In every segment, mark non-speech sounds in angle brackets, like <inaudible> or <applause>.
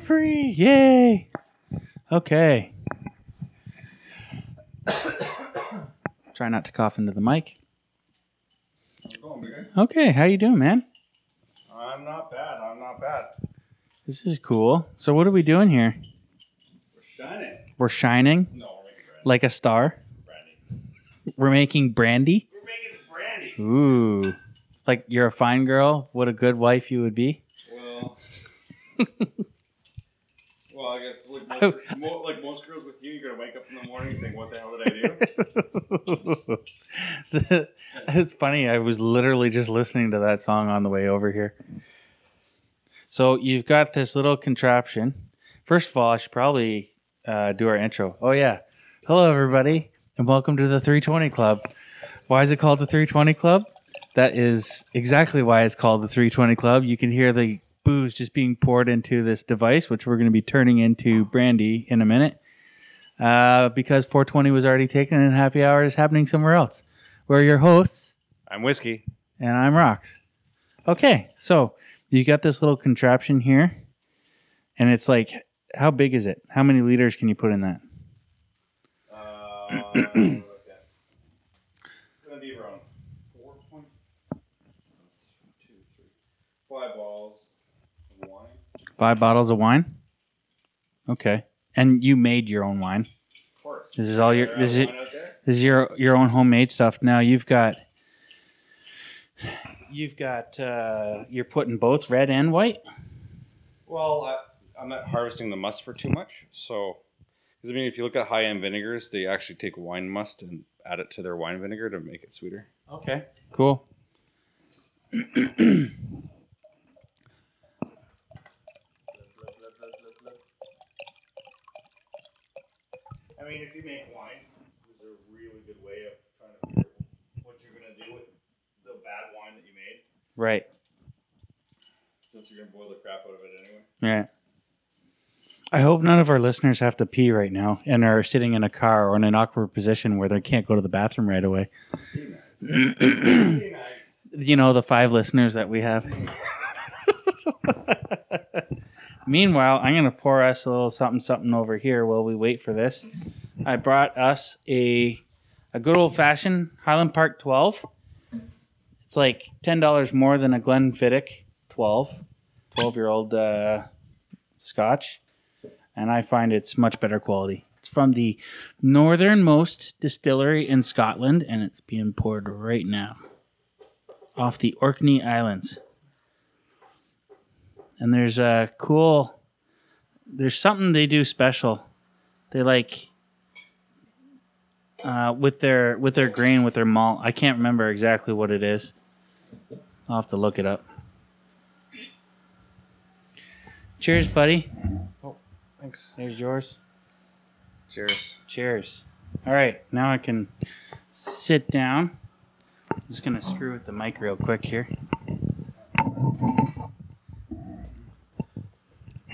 free. Yay. Okay. Try not to cough into the mic. Okay, how you doing, man? I'm not bad. I'm not bad. This is cool. So what are we doing here? We're shining. We're shining No, we're making brandy. like a star. brandy. We're making brandy. We're making brandy. Ooh. Like you're a fine girl. What a good wife you would be. Well, <laughs> well, I guess like <laughs> most, mo- like most girls with you, you're gonna wake up in the morning saying, "What the hell did I do?" <laughs> it's funny. I was literally just listening to that song on the way over here. So you've got this little contraption. First of all, I should probably uh, do our intro. Oh yeah, hello everybody, and welcome to the 320 Club. Why is it called the 320 Club? That is exactly why it's called the 320 Club. You can hear the booze just being poured into this device, which we're going to be turning into brandy in a minute. Uh, because 420 was already taken and happy hour is happening somewhere else. We're your hosts, I'm whiskey. and I'm Rocks. Okay, so you got this little contraption here, and it's like, how big is it? How many liters can you put in that? Uh, it's gonna be around four point two, three, five balls of wine. Five bottles of wine. Okay, and you made your own wine. Of course. This is all your- this is-? This is your your own homemade stuff. Now you've got you've got uh, you're putting both red and white. Well, I, I'm not harvesting the must for too much. So, because I mean, if you look at high end vinegars, they actually take wine must and add it to their wine vinegar to make it sweeter. Okay, cool. <clears throat> mean, if you make wine, this is a really good way of trying to figure what you're gonna do with the bad wine that you made, Right. since you're gonna boil the crap out of it anyway. Yeah. I hope none of our listeners have to pee right now and are sitting in a car or in an awkward position where they can't go to the bathroom right away. Be nice. You know, the five listeners that we have. <laughs> Meanwhile, I'm going to pour us a little something something over here while we wait for this. I brought us a a good old fashioned Highland Park 12. It's like $10 more than a Glenfiddich 12, 12 year old uh, scotch. And I find it's much better quality. It's from the northernmost distillery in Scotland, and it's being poured right now off the Orkney Islands. And there's a cool, there's something they do special. They like uh, with their with their grain with their malt. I can't remember exactly what it is. I'll have to look it up. Cheers, buddy. Oh thanks. There's yours. Cheers. Cheers. All right, now I can sit down. Just gonna screw with the mic real quick here.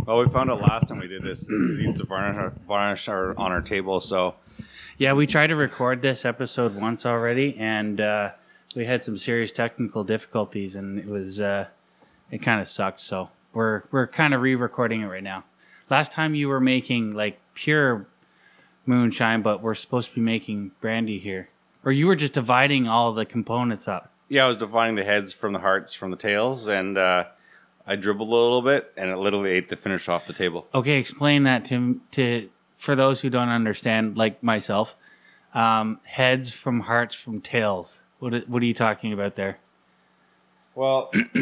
Well, we found out last time we did this. It needs to varnish, our, varnish our, on our table. So, Yeah, we tried to record this episode once already, and uh, we had some serious technical difficulties, and it was uh, it kind of sucked. So we're we're kind of re-recording it right now. Last time you were making like pure moonshine, but we're supposed to be making brandy here, or you were just dividing all the components up. yeah, I was dividing the heads from the hearts from the tails, and uh, I dribbled a little bit, and it literally ate the finish off the table. Okay, explain that to to for those who don't understand, like myself. Um, heads from hearts from tails. What are- what are you talking about there? Well, <clears throat>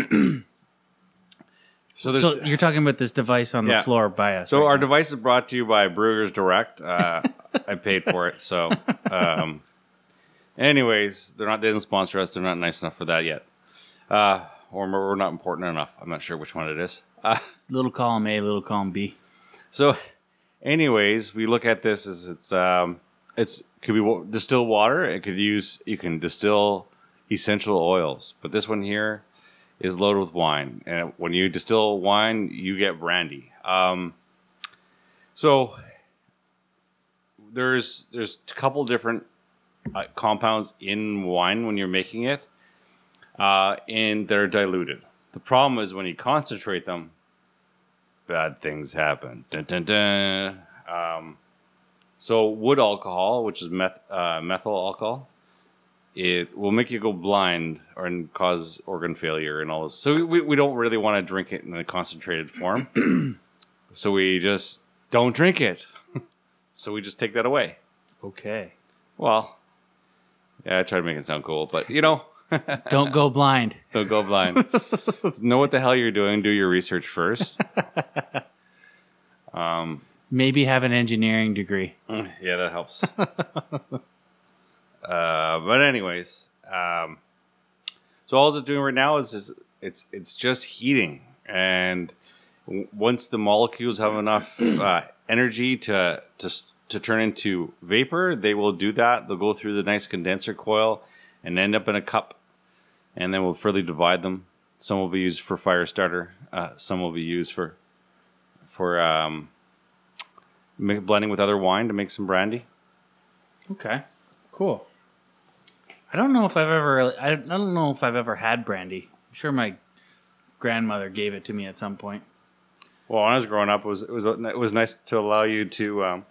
so So you're talking about this device on the floor by us. So right our now. device is brought to you by Brewers Direct. Uh, <laughs> I paid for it, so. Um, anyways, they're not they didn't sponsor us. They're not nice enough for that yet, uh, or we're not important enough. I'm not sure which one it is. Uh, <laughs> little column A, little column B. so, anyways, we look at this as it's um, it's could be distilled water. It could use you can distill essential oils, but this one here is loaded with wine, and when you distill wine, you get brandy. Um, so there's there's a couple different uh, compounds in wine when you're making it, uh, and they're diluted. The problem is when you concentrate them, bad things happen. Dun, dun, dun. Um, so wood alcohol, which is meth, uh, methyl alcohol, it will make you go blind or and cause organ failure and all this. So we, we don't really want to drink it in a concentrated form. <clears throat> so we just don't drink it. <laughs> so we just take that away. Okay. Well, yeah, I try to make it sound cool, but you know, Don't go blind. <laughs> don't go blind. know what the hell you're doing. Do your research first. <laughs> Maybe have an engineering degree. yeah, that helps. <laughs> uh, but anyways, um, so all it's doing right now is, is it's it's just heating, and w- once the molecules have enough uh, energy to to to turn into vapor, they will do that. They'll go through the nice condenser coil and end up in a cup, and then we'll further divide them. Some will be used for fire starter. Uh, some will be used for for um, blending with other wine to make some brandy. Okay. Cool. I don't know if I've ever I don't- I don't know if I've ever had brandy. I'm sure my grandmother gave it to me at some point. Well, when I was growing up, it was it was it was nice to allow you to um,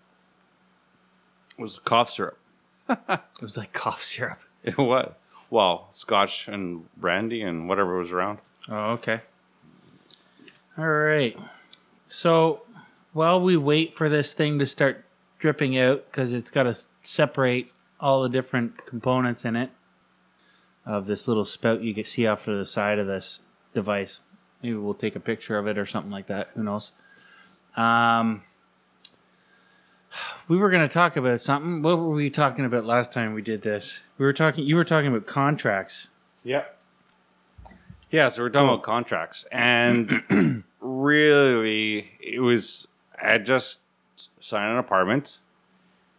it was cough syrup. <laughs> It was like cough syrup. <laughs> Was well, scotch and brandy and whatever was around. Oh, okay. All right. So while we wait for this thing to start dripping out, because it's got to separate all the different components in it of this little spout you can see off to the side of this device. Maybe we'll take a picture of it or something like that. Who knows? Um, we were going to talk about something. What were we talking about last time we did this? We were talking. You were talking about contracts. Yep. Yeah, so we're talking about contracts, and <clears throat> really, it was I just signed an apartment,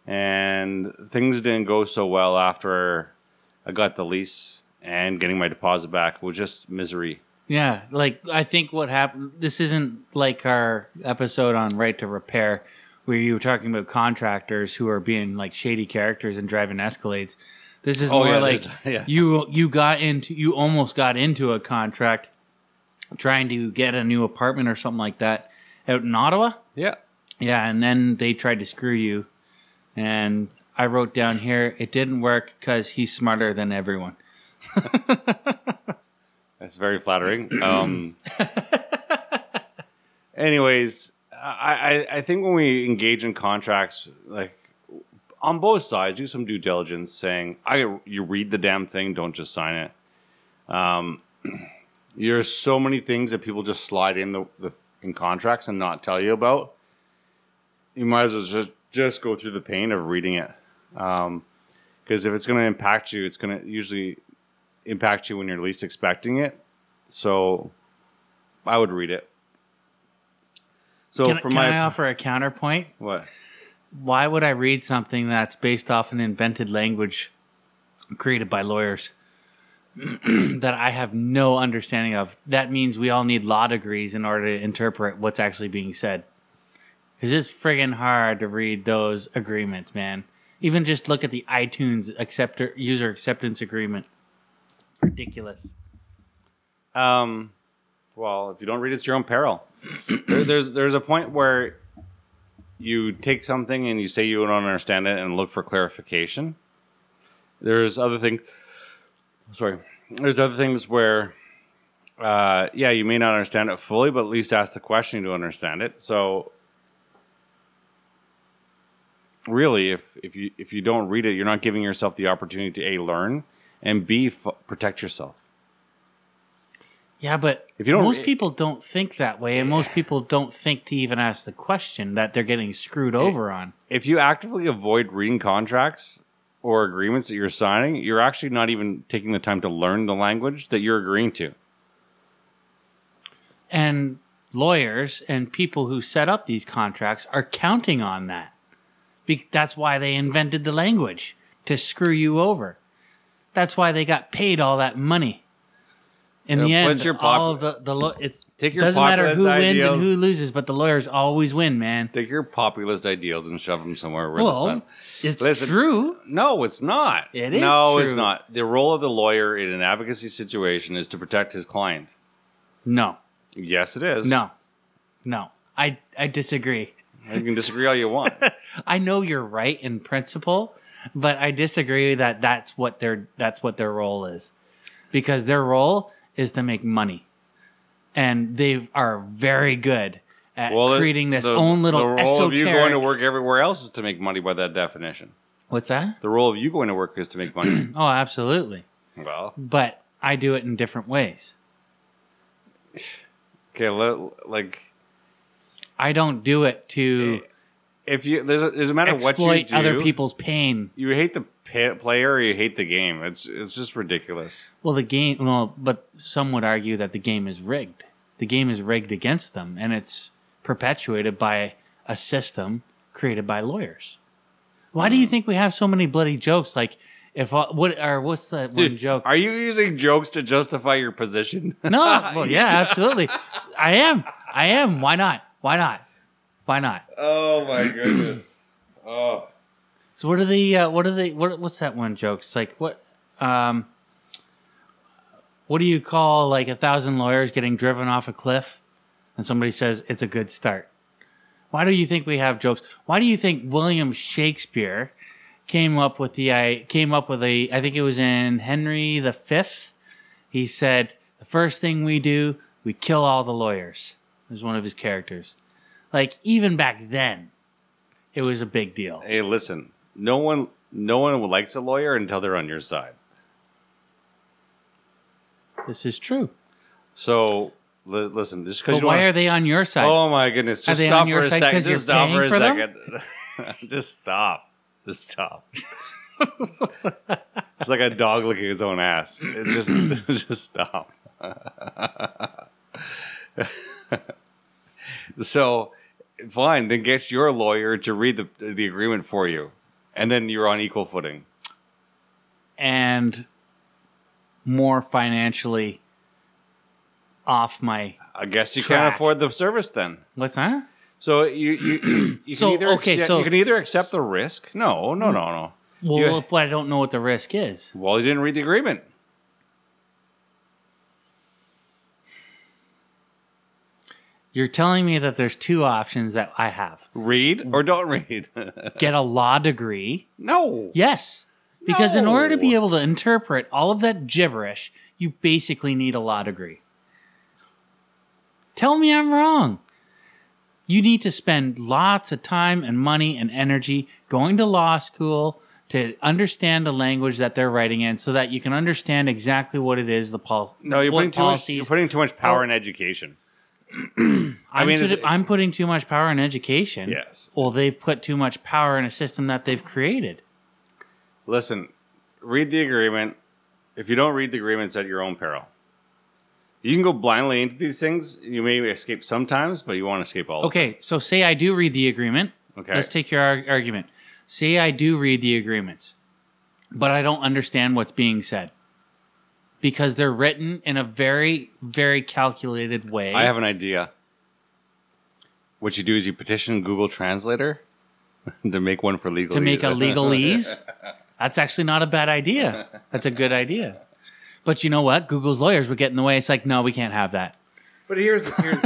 and things didn't go so well after I got the lease and getting my deposit back was just misery. Yeah, like I think what happened. This isn't like our episode on right to repair, where you were talking about contractors who are being like shady characters and driving Escalades. This is Oh, more yeah, like <laughs> yeah. you you got into you almost got into a contract trying to get a new apartment or something like that out in Ottawa. Yeah. Yeah, and then they tried to screw you, and I wrote down here it didn't work because he's smarter than everyone. <laughs> That's very flattering. Um, <laughs> anyways, I, I think when we engage in contracts, like on both sides, do some due diligence. Saying, I you read the damn thing, don't just sign it. Um, <clears throat> there's so many things that people just slide in the, the in contracts and not tell you about. You might as well just just go through the pain of reading it, because if it's going to impact you, it's going to usually impact you when you're least expecting it. So I would read it. So Can, for can my I offer a counterpoint? what? why would I read something that's based off an invented language created by lawyers <clears throat> that I have no understanding of? That means we all need law degrees in order to interpret what's actually being said. Because it's friggin' hard to read those agreements, man. Even just look at the iTunes acceptor user acceptance agreement. Ridiculous. Um, well, if you don't read it, it's your own peril. there, there's there's a point where you take something and you say you don't understand it and look for clarification. There's other things. Sorry, there's other things where, uh, yeah, you may not understand it fully, but at least ask the question to understand it. So, really, if if you if you don't read it, you're not giving yourself the opportunity to a learn and b f- protect yourself. Yeah, but If you don't- most people don't think that way, and most people don't think to even ask the question that they're getting screwed over on. if you actively avoid reading contracts or agreements that you're signing, you're actually not even taking the time to learn the language that you're agreeing to. And lawyers and people who set up these contracts are counting on that. Be- that's why they invented the language to screw you over. That's why they got paid all that money. In the end, your all of the the lo- it's Take your doesn't matter who wins and who loses, but the lawyers always win, man. Take your populist ideals and shove them somewhere where the Well, sun. it's Listen. true. No, it's not. It is No, it's true. not. The role of the lawyer in an advocacy situation is to protect his client. No, Yes, it is. no, no. I I disagree. You can disagree all you want. <laughs> I know you're right in principle, but I disagree that that's what their that's what their role is, because their role is to make money, and they are very good at Well, creating this the- own little The role esoteric. of you going to work everywhere else is to make money by that definition. What's that? The role of you going to work is to make money. <clears throat> Oh, absolutely. well, But I do it in different ways. okay, let, like I don't do it to if you there's a, there's a matter of what you do. other people's pain. You hate the pa- player or you hate the game. It's it's just ridiculous. Well, the game. Well, but some would argue that the game is rigged. The game is rigged against them, and it's perpetuated by a system created by lawyers. Why do you think we have so many bloody jokes? Like, if what or what's that one <laughs> joke? Are you using jokes to justify your position? <laughs> No, well, yeah, absolutely. I am. I am. Why not? Why not? Why not? oh my goodness. Oh. So what are the uh, what are the what what's that one joke? It's like what um what do you call like a thousand lawyers getting driven off a cliff and somebody says it's a good start? Why do you think we have jokes? Why do you think William Shakespeare came up with the I came up with a I think it was in Henry the Fifth. He said the first thing we do we kill all the lawyers. It was one of his characters. Like even back then, it was a big deal. Hey, listen. No one no one likes a lawyer until they're on your side. This is true. So li- listen, just because But you why want are they on your side? Oh my goodness! Just they stop your for a side second. you're Just stop for a for them? second. <laughs> just stop. Just stop. <laughs> it's like a dog licking his own ass. It just, <laughs> just stop. so, fine. Then get your lawyer to read the the agreement for you, and then you're on equal footing. and more financially off my I guess you Track. can't afford the service then. what's that? So you you <clears throat> you can So, either okay, accept, so- you can either accept the risk. No, no, no, no. Well, You- if I don't know what the risk is, Well, you didn't read the agreement. You're telling me that there's two options that I have: Read or don't read. <laughs> get a law degree. no. Yes, because in order to be No. able to interpret all of that gibberish, you basically need a law degree. Tell me I'm wrong. You need to spend lots of time and money and energy going to law school to understand the language that they're writing in so that you can understand exactly what it is the pol- No, you're what putting too much. policies You're putting too much power in education. I'm, mean, too- I'm putting too much power in education. Yes. Well, they've put too much power in a system that they've created. Listen, read the agreement. If you don't read the agreement, it's at your own peril. You can go blindly into these things. You may escape sometimes, but you won't escape all. Okay, so say I do read the agreement. Okay. Let's take your ar- argument. Say I do read the agreements, but I don't understand what's being said because they're written in a very, very calculated way. I have an idea. What you do is you petition Google Translator <laughs> to make one for legal to make a <laughs> legalese. That's actually not a bad idea. That's a good idea. But you know what? Google's lawyers would get in the way. It's like, no, we can't have that. But here's, here's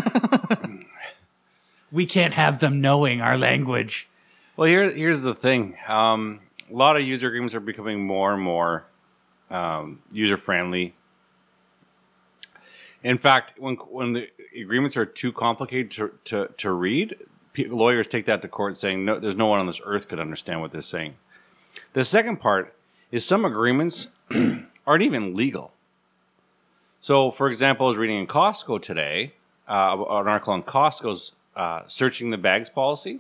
<laughs> We can't have them knowing our language. Well, here, here's the thing. Um, a lot of user agreements are becoming more and more um, user friendly. In fact, when when the agreements are too complicated to, to, to read, lawyers take that to court saying, no, there's no one on this earth could understand what they're saying. The second part is some agreements <clears throat> aren't even legal. So, for example, I was reading in Costco today uh, an article on Costco's uh, searching the bags policy.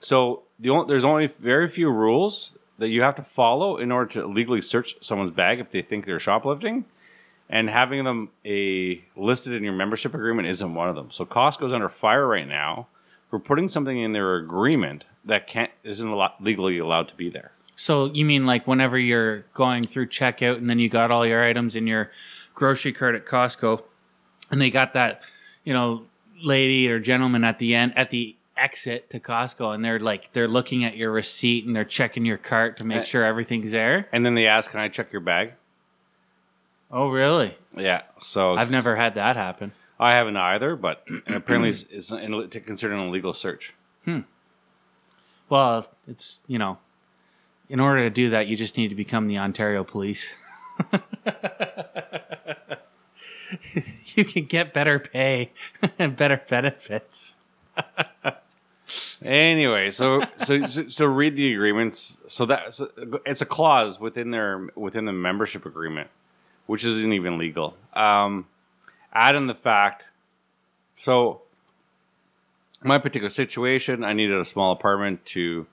So the only, there's only very few rules that you have to follow in order to legally search someone's bag if they think they're shoplifting, and having them a listed in your membership agreement isn't one of them. So Costco's under fire right now for putting something in their agreement that can't isn't legally allowed to be there. So you mean like whenever you're going through checkout and then you got all your items in your grocery cart at Costco, and they got that, you know, lady or gentleman at the end at the exit to Costco, and they're like they're looking at your receipt and they're checking your cart to make Uh, sure everything's there. And then they ask, "Can I check your bag?" Oh, really? Yeah. So I've never had that happen. I haven't either, but <clears throat> apparently it's, it's in- considered an illegal search. Hmm. Well, it's you know, in order to do that, you just need to become the Ontario Police. <laughs> you can get better pay <laughs> and better benefits. <laughs> Anyway, so, so so so read the agreements. So that so it's a clause within their within the membership agreement, which isn't even legal. Um, add in the fact. So, my particular situation, I needed a small apartment to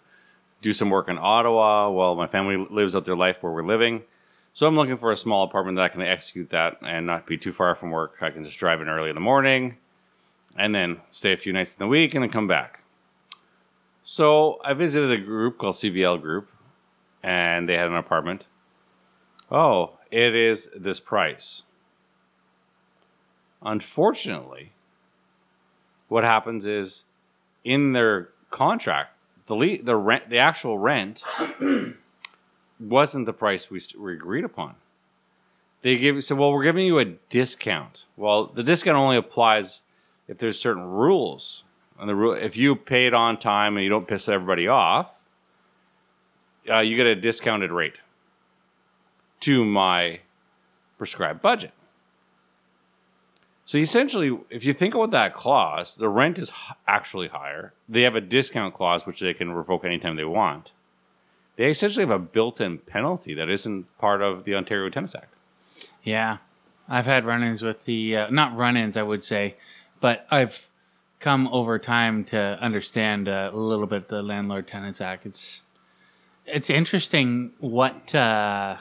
do some work in Ottawa while my family lives out their life where we're living. So I'm looking for a small apartment that I can execute that and not be too far from work. I can just drive in early in the morning and then stay a few nights in the week and then come back. So I visited a group called CVL Group and they had an apartment. Oh, it is this price. Unfortunately, what happens is in their contract, the le- the rent, the actual rent <clears throat> wasn't the price we, st- we agreed upon. They give so well, we're giving you a discount. Well, the discount only applies if there's certain rules. And the rule, if you pay it on time and you don't piss everybody off, uh, you get a discounted rate to my prescribed budget. So essentially, if you think about that clause, the rent is actually higher. They have a discount clause which they can revoke anytime they want. They essentially have a built-in penalty that isn't part of the Ontario Tenants Act. Yeah, I've had run-ins with the uh, not run-ins, I would say, but I've come over time to understand uh, a little bit the Landlord Tenants Act. It's it's interesting what uh,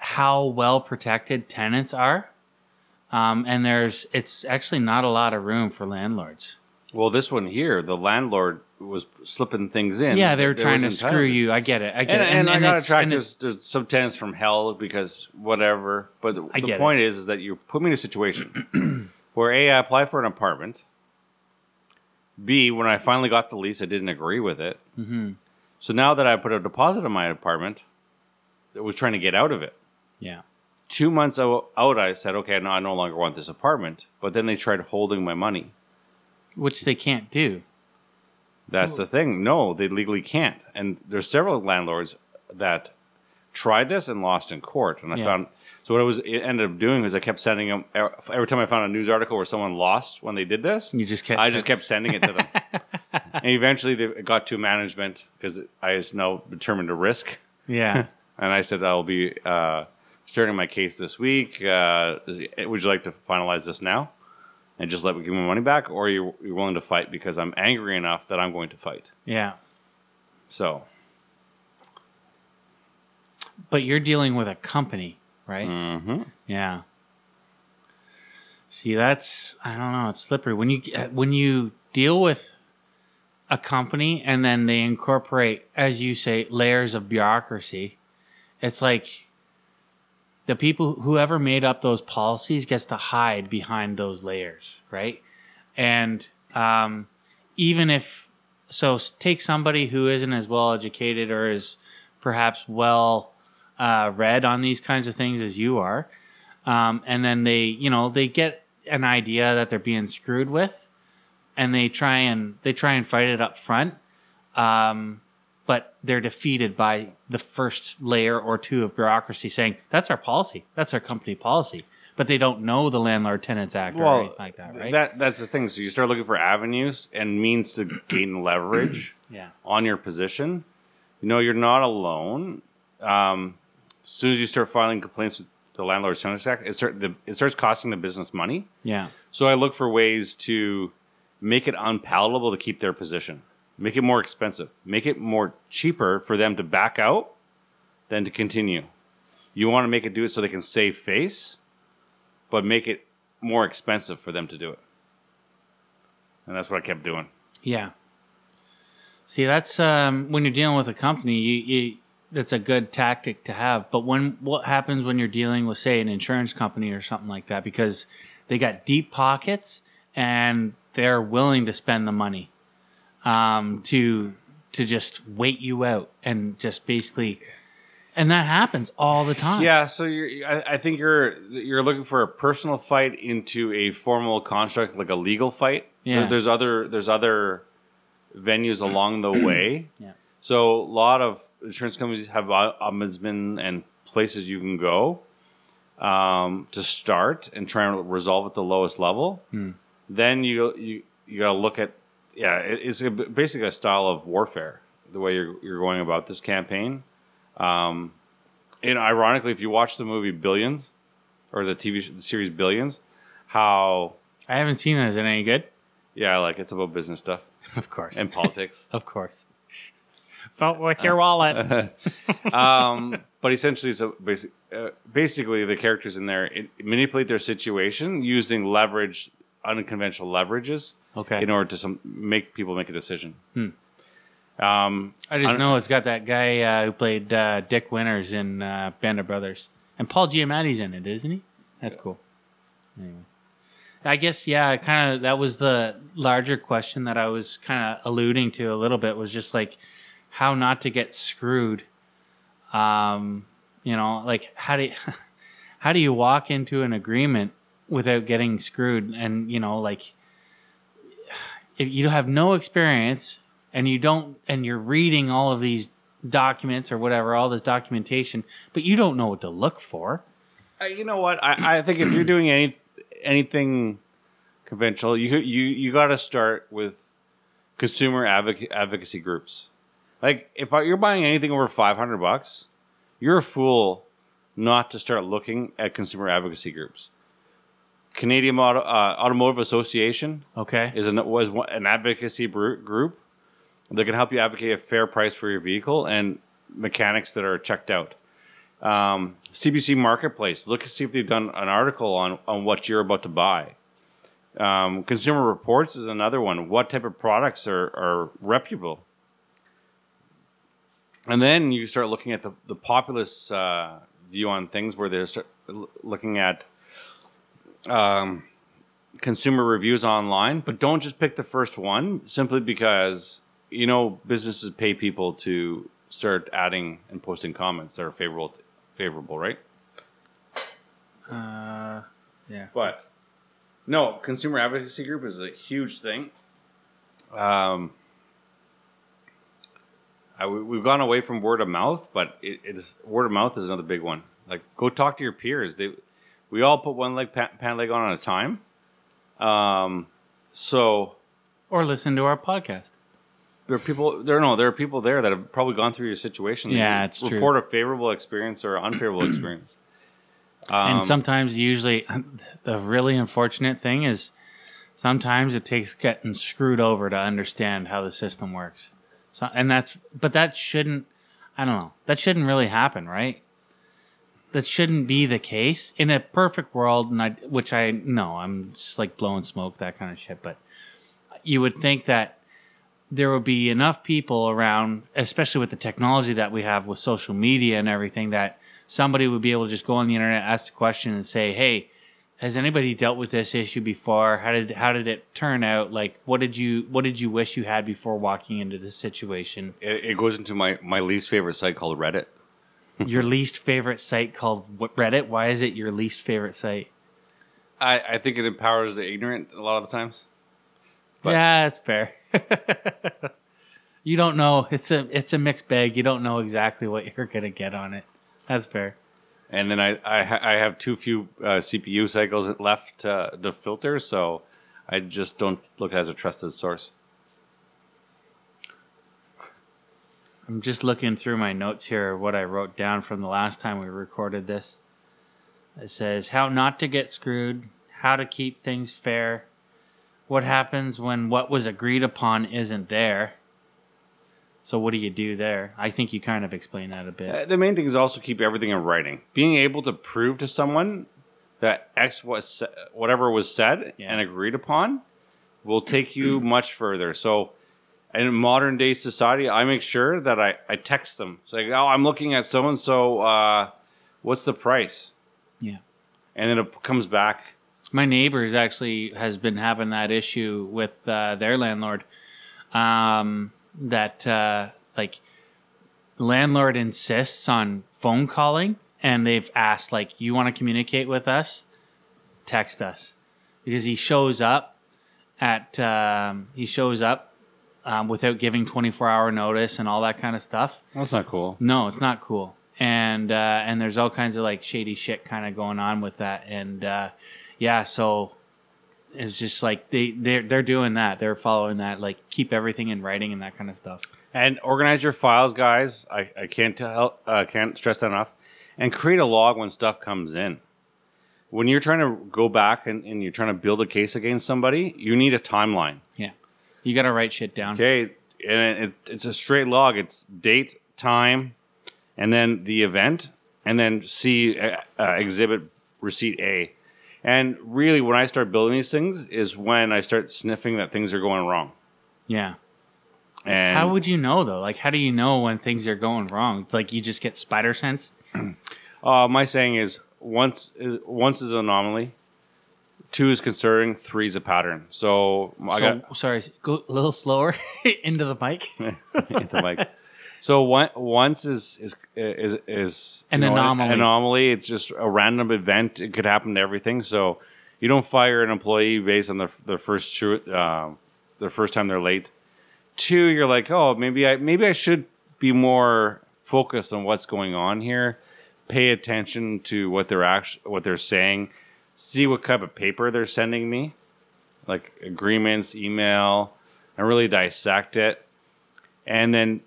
how well protected tenants are, um, and there's it's actually not a lot of room for landlords. Well, this one here, the landlord was slipping things in. Yeah, they were that trying to screw entitled. you. I get it. I get And, it. and, I got to it's- and There's, there's some tenants from hell because whatever. But the, I the point is, is that you put me in a situation <clears throat> where a I apply for an apartment. B when I finally got the lease, I didn't agree with it. Mm-hmm. So now that I put a deposit on my apartment, I was trying to get out of it. yeah. Two months out, I said, okay, no, I no longer want this apartment. But then they tried holding my money. Which they can't do. That's the thing. No, they legally can't. And there's several landlords that tried this and lost in court. And I Yeah. found so what I was it ended up doing was I kept sending them every time I found a news article where someone lost when they did this. You just kept I just kept sending it to them. <laughs> and eventually they got to management because I was now determined to risk. Yeah. <laughs> And I said I'll be uh, starting my case this week. Uh, would you like to finalize this now? And just let me give my money back, or you're, you're willing to fight because I'm angry enough that I'm going to fight. yeah. So, But you're dealing with a company, right? mhm. Yeah. See, that's I don't know. It's slippery when you when you deal with a company and then they incorporate, as you say, layers of bureaucracy. It's like the people whoever made up those policies gets to hide behind those layers, right? And um, even if so, take somebody who isn't as well educated or is perhaps well uh, read on these kinds of things as you are, um, and then they, you know, they get an idea that they're being screwed with, and they try and they try and fight it up front, um, but they're defeated by the first layer or two of bureaucracy saying that's our policy, that's our company policy, but they don't know the Landlord Tenants Act or anything like that, right? that that's the thing. So you start looking for avenues and means to <clears throat> gain leverage yeah, on your position. You know, you're not alone. Um, as soon as you start filing complaints with the Landlord Tenants Act, it, start, the, it starts costing the business money. yeah, So I look for ways to make it unpalatable to keep their position, make it more expensive, make it more cheaper for them to back out than to continue. You want to make it do it so they can save face, but make it more expensive for them to do it. And that's what I kept doing. yeah. See, that's um, when you're dealing with a company, you, you that's a good tactic to have. But when what happens when you're dealing with, say, an insurance company or something like that, because they got deep pockets and they're willing to spend the money um, to to just wait you out and just basically and that happens all the time. Yeah, so you're. I, I think you're you're looking for a personal fight into a formal construct, like a legal fight. Yeah. There- there's other there's other venues along the way. <clears throat> Yeah. So a lot of insurance companies have o- ombudsman and places you can go um, to start and try and resolve at the lowest level. Hmm. Then you you you got to look at yeah, it, it's a, basically a style of warfare the way you're you're going about this campaign. Um, and ironically, if you watch the movie Billions or the TV sh- the series Billions, how I haven't seen that. Is it any good? yeah, like it's about business stuff <laughs> Of course. and politics. <laughs> of course. Vote with your wallet. <laughs> um, but essentially, so basic, uh, basically, the characters in there it, manipulate their situation using leverage, unconventional leverages, Okay. in order to some make people make a decision. Um, I just I- know it's got that guy uh, who played uh, Dick Winters in uh, Band of Brothers, and Paul Giamatti's in it, isn't he? That's cool. Anyway, I guess yeah, kind of that was the larger question that I was kind of alluding to a little bit was just like how not to get screwed. Um, you know, like how do you, <laughs> how do you walk into an agreement without getting screwed? And you know, like if you have no experience and you don't and you're reading all of these documents or whatever all this documentation but you don't know what to look for Uh, you know what? I, I think if you're doing any anything conventional, you you you got to start with consumer advoc- advocacy groups. Like if you're buying anything over five hundred bucks, you're a fool not to start looking at consumer advocacy groups. Canadian Auto, uh, Automotive Association okay is an was one- an advocacy group that can help you advocate a fair price for your vehicle and mechanics that are checked out. Um, CBC Marketplace, look and see if they've done an article on on what you're about to buy. Um, Consumer Reports is another one. What type of products are, are reputable? And then you start looking at the, the populist uh, view on things where they're start looking at um, consumer reviews online, but don't just pick the first one simply because you know businesses pay people to start adding and posting comments that are favorable favorable, right? uh yeah But no, consumer advocacy group is a huge thing. Um, I, we- we've gone away from word of mouth, but it, it's word of mouth is another big one. Like, go talk to your peers. They, we all put one leg pa- pant leg on at a time. Um, so or listen to our podcast there are people there. No, there are people there that have probably gone through your situation. Yeah, it's true. report a favorable experience or unfavorable <clears throat> experience. Um, and sometimes usually <laughs> the really unfortunate thing is sometimes it takes getting screwed over to understand how the system works so and that's but that shouldn't i don't know. That shouldn't really happen right? That shouldn't be the case. In a perfect world and I, which i know i'm just like blowing smoke that kind of shit but you would think that there would be enough people around, especially with the technology that we have with social media and everything, that somebody would be able to just go on the internet, ask the question, and say, "Hey, has anybody dealt with this issue before? How did how did it turn out? Like, what did you what did you wish you had before walking into this situation? it, it goes into my, my least favorite site called Reddit. <laughs> your least favorite site called Reddit? Why is it your least favorite site? I, I think it empowers the ignorant a lot of the times. But- yeah, that's fair. <laughs> you don't know. It's a it's a mixed bag. You don't know exactly what you're gonna get on it. That's fair. And then I I, ha- I have too few uh, CPU cycles left to filter, so I just don't look as a trusted source. I'm just looking through my notes here, what I wrote down from the last time we recorded this. It says how not to get screwed, how to keep things fair, what happens when what was agreed upon isn't there. So what do you do there? I think you kind of explained that a bit. Uh, The main thing is also keep everything in writing. Being able to prove to someone that X was whatever was said Yeah. and agreed upon will take you <clears throat> much further. So, in modern day society, I make sure that I, I text them. It's like, oh, I'm looking at so and so. What's the price? Yeah. And then it comes back. My neighbors actually has been having that issue with uh, their landlord. Um, that uh, like landlord insists on phone calling and they've asked like, "You want to communicate with us? Text us," because he shows up at um, he shows up um, without giving twenty four hour notice and all that kind of stuff. That's not cool. No, it's not cool. And uh, and there's all kinds of like shady shit kind of going on with that. And uh, yeah, so it's just like they they're they're doing that. They're following that. Like keep everything in writing and that kind of stuff. And organize your files, guys. I, I can't tell, uh, can't stress that enough. And create a log when stuff comes in. When you're trying to go back and, and you're trying to build a case against somebody, you need a timeline. Yeah, you got to write shit down. Okay, and it, it's a straight log. It's date, time, and then the event, and then see uh, uh, exhibit receipt A. And really, when I start building these things, is when I start sniffing that things are going wrong. Yeah. And How would you know though? Like, how do you know when things are going wrong? It's like you just get spider sense. <clears throat> uh, my saying is once is, once is an anomaly, two is concerning, three is a pattern. So I got sorry, go a little slower <laughs> into the mic. <laughs> into the mic. So one, once is is is is An know, anomaly. anomaly. It's just a random event. It could happen to everything. So you don't fire an employee based on their their first tru- uh, their first time they're late. Two, you're like, oh, maybe I maybe I should be more focused on what's going on here. Pay attention to what they're actually what they're saying. See what type of paper they're sending me, like agreements, email, and really dissect it and then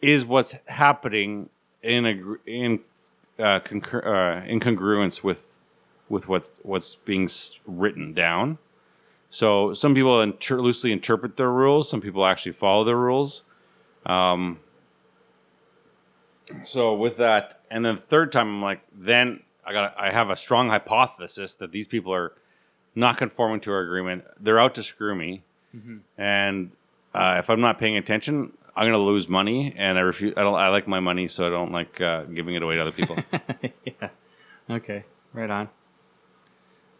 is what's happening in a in uh, concur, uh, in congruence with with what's what's being written down. So some people inter- loosely interpret their rules. Some people actually follow the rules. Um, so with that, and then the third time, I'm like, then I got I have a strong hypothesis that these people are not conforming to our agreement. They're out to screw me, and uh, if I'm not paying attention, I'm gonna lose money, and I refuse. I don't. I like my money, so I don't like uh, giving it away to other people. <laughs> yeah. Okay. Right on.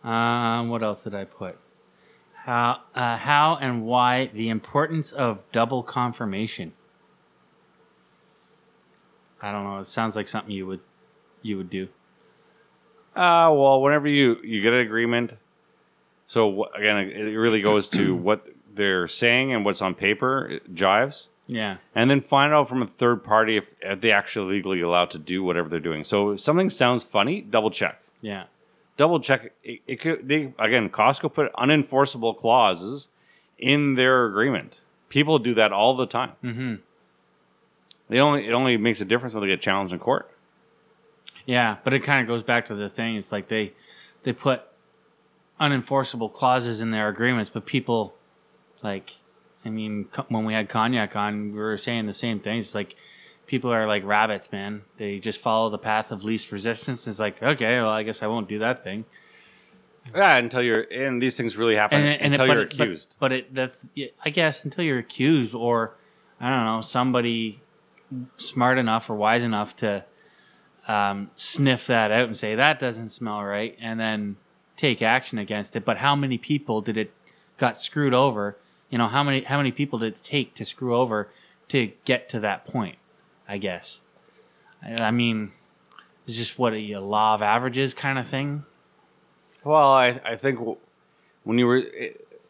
Um, what else did I put? How, uh, how and why the importance of double confirmation. I don't know. It sounds like something you would you would do. Uh, well, whenever you you get an agreement, so wh- again, it really goes to <clears throat> what they're saying and what's on paper it jives, Yeah. and then find out from a third party if, if they actually legally allowed to do whatever they're doing. So if something sounds funny, double check. Yeah. Double check. It, it could they again Costco put unenforceable clauses in their agreement. People do that all the time. Mm-hmm. They only it only makes a difference when they get challenged in court. Yeah, but it kind of goes back to the thing. It's like they they put unenforceable clauses in their agreements, but people like I mean, when we had cognac on, we were saying the same things. It's like people are like rabbits, man. They just follow the path of least resistance. It's like, okay, well, I guess I won't do that thing. Yeah, until you're and these things really happen it- until but you're it- accused. But, it that's I guess until you're accused, or I don't know, somebody smart enough or wise enough to um, sniff that out and say that doesn't smell right, and then take action against it. But how many people did it got screwed over? You know, how many how many people did it take to screw over to get to that point? I guess. I, I mean, it's just what a law of averages kind of thing. Well, I, I think when you were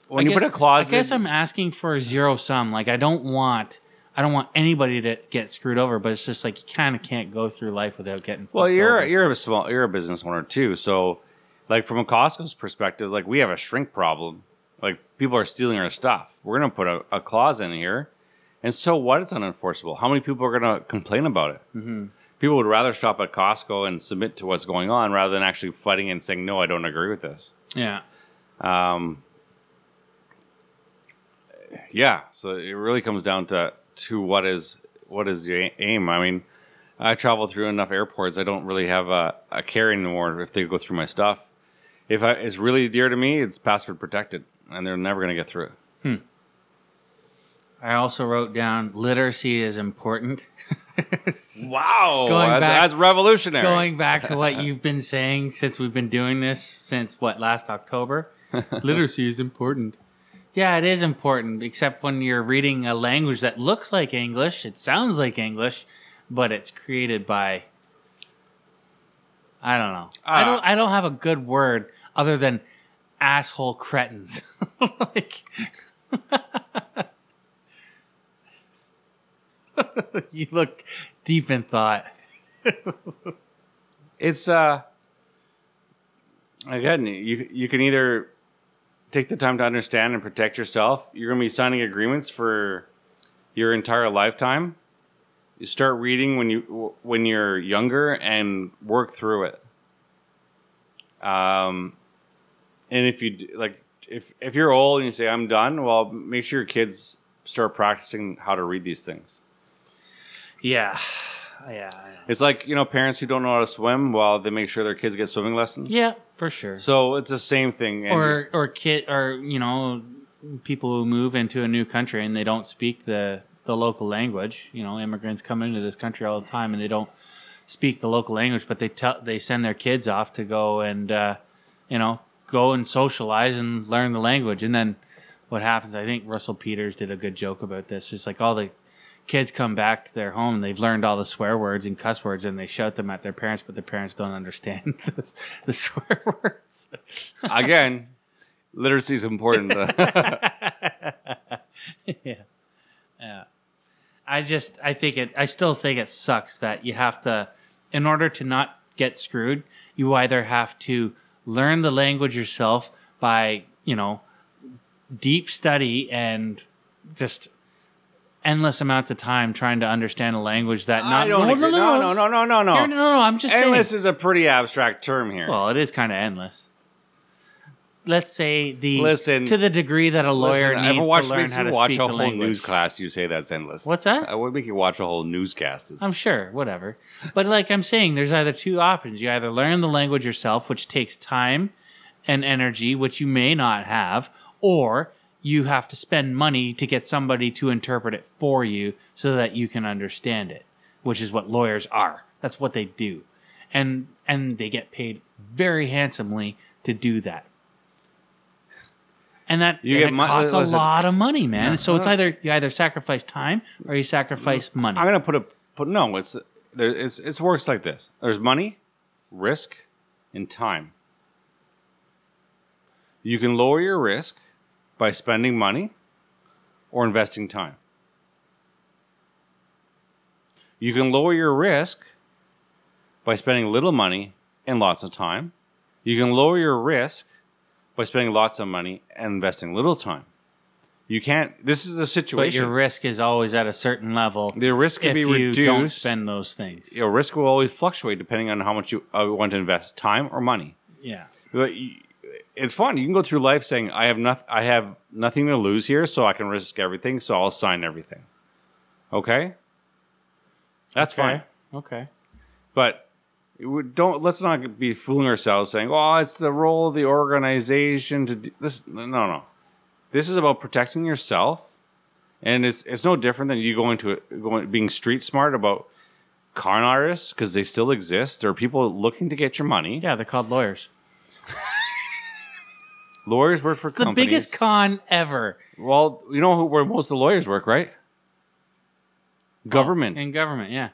when I you put a clause, I guess in- I'm asking for a zero sum. Like I don't want, I don't want anybody to get screwed over. But it's just like you kind of can't go through life without getting. well, you're over. you're a small you're a business owner too. So, like from a Costco's perspective, like we have a shrink problem. Like people are stealing our stuff. We're gonna put a, a clause in here, and so what? It's unenforceable. How many people are gonna complain about it? Mm-hmm. People would rather shop at Costco and submit to what's going on rather than actually fighting and saying, "No, I don't agree with this." yeah, Um, yeah, so it really comes down to to what is what is your aim. I mean, I travel through enough airports. I don't really have a, a care anymore if they go through my stuff. If I, it's really dear to me, it's password protected, and they're never going to get through it. I also wrote down literacy is important. <laughs> Wow, Going that's, back- that's revolutionary. Going back to what <laughs> you've been saying since we've been doing this since what last October, <laughs> literacy is important. Yeah, it is important, except when you're reading a language that looks like English, it sounds like English, but it's created by I don't know. I Uh, don't. I don't have a good word other than asshole cretins. <laughs> like, <laughs> you look deep in thought. It's uh again, you you can either take the time to understand and protect yourself. You're going to be signing agreements for your entire lifetime. You start reading when you when you're younger and work through it. Um, and if you like, if if you're old and you say I'm done, well, make sure your kids start practicing how to read these things. Yeah, <sighs> yeah, It's like you know parents who don't know how to swim. Well, they make sure their kids get swimming lessons. yeah, for sure. So it's the same thing. and- or or kid or you know people who move into a new country and they don't speak the the local language you know immigrants come into this country all the time and they don't speak the local language but they tell they send their kids off to go and uh, you know go and socialize and learn the language and then what happens i think russell peters did a good joke about this just like all the kids come back to their home and they've learned all the swear words and cuss words and they shout them at their parents but their parents don't understand <laughs> the, the swear words again, literacy is important. <laughs> Yeah, yeah. I just I think it I still think it sucks that you have to in order to not get screwed, you either have to learn the language yourself by, you know, deep study and just endless amounts of time trying to understand a language that not I don't agree. No, no, no, no, no, no. Here- no, no, I'm just Endless saying. is a pretty abstract term here. Well, it is kind of endless. Let's say the Listen- to the degree that a lawyer Listen, needs watch, to learn how to watch speak a the whole language. news class. You say that's endless. What's that? I would make you watch a whole newscast. I'm sure, whatever. But like I'm saying, there's either two options. You either learn the language yourself, which takes time and energy, which you may not have, or you have to spend money to get somebody to interpret it for you so that you can understand it, which is what lawyers are. That's what they do. And and they get paid very handsomely to do that. And that You and get it mon- costs a listen. lot of money, man. so it's no. either you either sacrifice time or you sacrifice money. I'm gonna put a put no. It's there. It's it works like this. There's money, risk, and time. You can lower your risk by spending money or investing time. You can lower your risk by spending little money and lots of time. You can lower your risk by spending lots of money and investing little time. You can't. This is a But situation. your risk is always at a certain level. The risk can if be you reduced. don't spend those things. Your risk will always fluctuate depending on how much you uh, want to invest, time or money. Yeah. But It's fun. You can go through life saying, "I have nothing. I have nothing to lose here, so I can risk everything. So I'll sign everything." Okay, that's fine. Okay. But don't let's not be fooling ourselves saying, "Oh, it's the role of the organization to do this." No, no. This is about protecting yourself, and it's it's no different than you going to going being street smart about con artists because they still exist. There are people looking to get your money. Yeah, they're called lawyers. <laughs> Lawyers work for The companies. biggest con ever well, you know who, where most of the lawyers work, right? Government. in government. Yeah,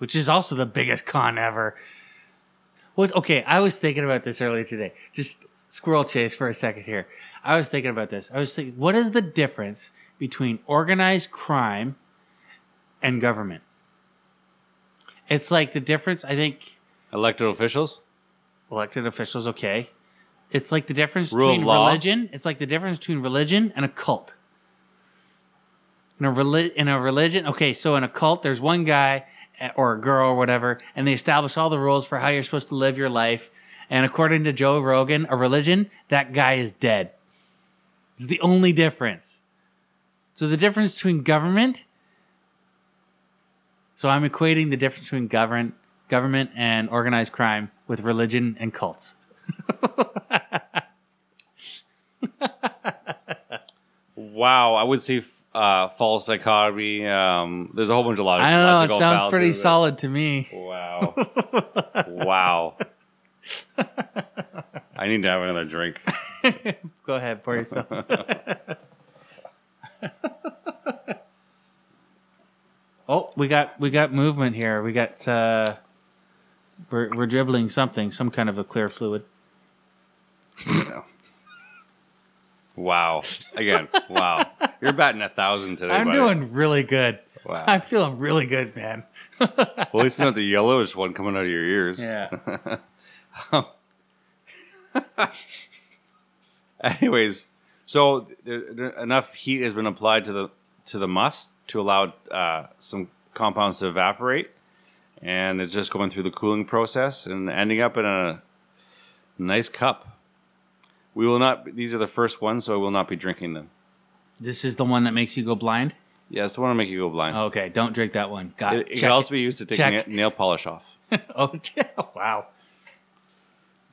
which is also the biggest con ever. What? Okay, I was thinking about this earlier today. Just squirrel chase for a second here. I was thinking about this. I was thinking, what is the difference between organized crime and government? It's like the difference. I think Elected officials. elected officials okay it's like the difference Rule between religion it's like the difference between religion and a cult in a, reli- in a religion okay so in a cult there's one guy or a girl or whatever and they establish all the rules for how you're supposed to live your life. And according to joe rogan a religion that guy is dead. It's the only difference. So the difference between government so i'm equating the difference between government government and organized crime with religion and cults. <laughs> Wow, I would say uh, false dichotomy. Um, there's a whole bunch of lot of. I don't know. It sounds pretty fallacies. solid to me. Wow. wow. I need to have another drink. <laughs> Go ahead, pour yourself. <laughs> oh, we got we got movement here. We got uh, We're we're dribbling something, some kind of a clear fluid. <laughs> Wow. Again, wow. You're batting a thousand today. I'm buddy. doing really good. Wow. I'm feeling really good, man. Well, at least it's not the yellowish one coming out of your ears. Yeah. <laughs> Anyways, so there, there- enough heat has been applied to the to the must to allow uh, some compounds to evaporate, and it's just going through the cooling process and ending up in a nice cup. We will not. These are the first ones, so I will not be drinking them. This is the one that makes you go blind. Yes, I want to make you go blind. Okay, don't drink that one. Got it, it. it can also be used to take Check. na- nail polish off. <laughs> oh, yeah, wow.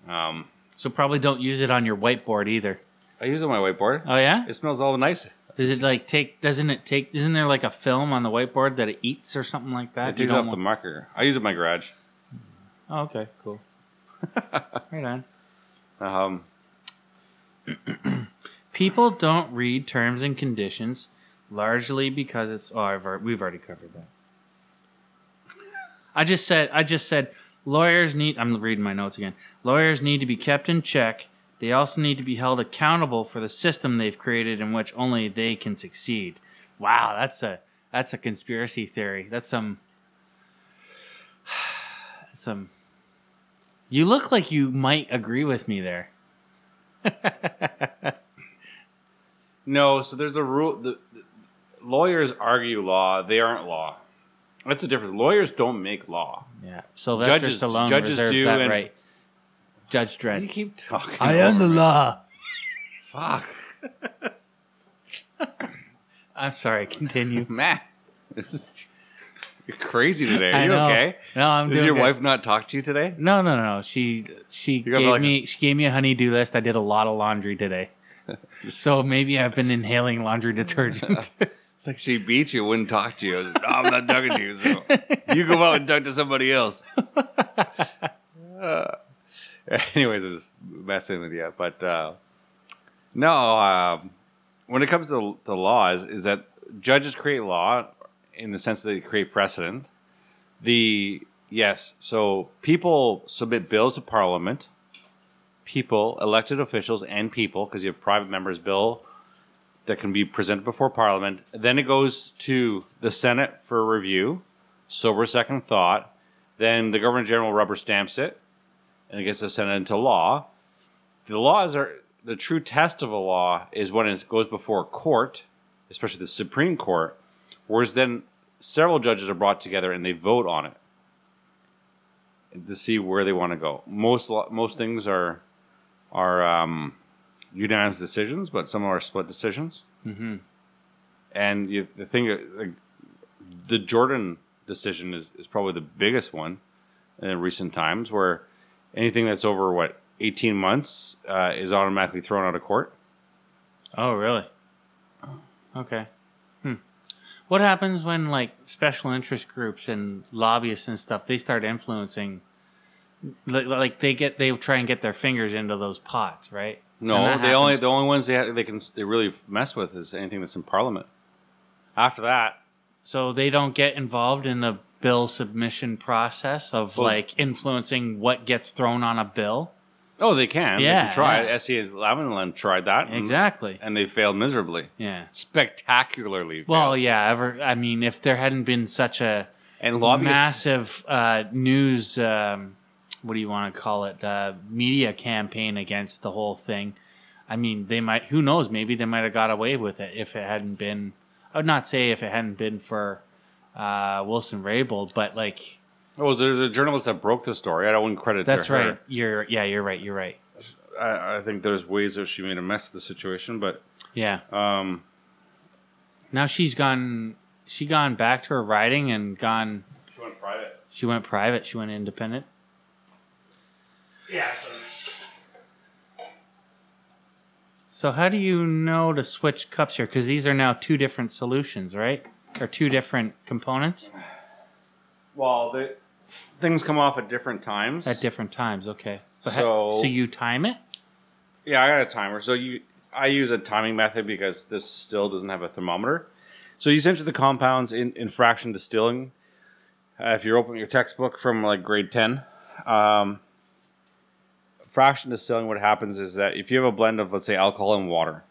Um, So probably don't use it on your whiteboard either. I use it on my whiteboard. Oh yeah. It smells all nice. Does it like take? Doesn't it take? Isn't there like a film on the whiteboard that it eats or something like that? It You takes don't off the want- marker. I use it in my garage. Oh, okay, cool. <laughs> right on. Um, <clears throat> People don't read terms and conditions largely because it's. Oh, I've we've already covered that. I just said. I just said lawyers need. I'm reading my notes again. Lawyers need to be kept in check. They also need to be held accountable for the system they've created in which only they can succeed. Wow, that's a that's a conspiracy theory. That's some. <sighs> Some. You look like you might agree with me there. <laughs> No, so there's a rule. The, the lawyers argue law; they aren't law. That's the difference. Lawyers don't make law. Yeah. Sylvester Judges- Stallone judges reserves do, that and- right. Judge Dredd. You keep talking. I am the law. fuck, <laughs> I'm sorry. Continue. <laughs> man. You're <laughs> crazy today. Are I you know. okay? No, I'm Did doing your good. wife not talk to you today? No, no, no. She she got gave like me she gave me a honey-do list. I did a lot of laundry today. <laughs> so maybe I've been inhaling laundry detergent. <laughs> It's like she beat you, wouldn't talk to you. I was like, no, I'm not talking to you. So you go out and talk to somebody else. Uh, anyways, I was messing with you, but uh, no. Um, when it comes to the law, is, is that judges create law in the sense that they create precedent. The yes, so people submit bills to Parliament. People, elected officials, and people, because you have private members' bill that can be presented before Parliament. Then it goes to the Senate for review, sober second thought. Then the Governor General rubber stamps it, and it gets the Senate into law. The laws are the true test of a law is when it goes before a court, especially the Supreme Court, whereas then several judges are brought together and they vote on it to see where they want to go. Most most things are are um, unanimous decisions, but some are split decisions. Mm-hmm. And you, the thing, uh, like, the Jordan decision is, is probably the biggest one in recent times, where anything that's over what eighteen months uh, is automatically thrown out of court. oh, really? Okay. What happens when like special interest groups and lobbyists and stuff they start influencing? Like, like they get they try and get their fingers into those pots, right? No, the only the only ones they ha- they can they really mess with is anything that's in Parliament. After that, So they don't get involved in the bill submission process of Well- like influencing what gets thrown on a bill. Oh, they can. they Yeah, can try. yeah. SNC-Lavalin tried that, Exactly. and they failed miserably, Yeah. spectacularly. Failed. Well, yeah. Ever. I mean, if there hadn't been such a and lobbyists. massive uh, news, um, what do you want to call it, uh, media campaign against the whole thing. I mean, they might. Who knows? Maybe they might have got away with it if it hadn't been. I would not say if it hadn't been for uh, Wilson Raybould, but like Oh, there's a journalist that broke the story. I don't want to credit that's to her. right. You're yeah. You're right. You're right. I, I think there's ways that she made a mess of the situation, but Yeah. um, Now she's gone. She gone back to her writing and gone. she went private. She went private. She went independent. Yeah. So how do you know to switch cups here? Because these are now two different solutions, right? Or two different components Well, the things come off at different times. at different times. Okay. But ha- So- so you time it. Yeah, I got a timer. So you, I use a timing method because this still doesn't have a thermometer. So you essentially the compounds in, in fraction distilling. Uh, if you're opening your textbook from like grade ten, um, fraction distilling, what happens is that if you have a blend of, let's say, alcohol and water,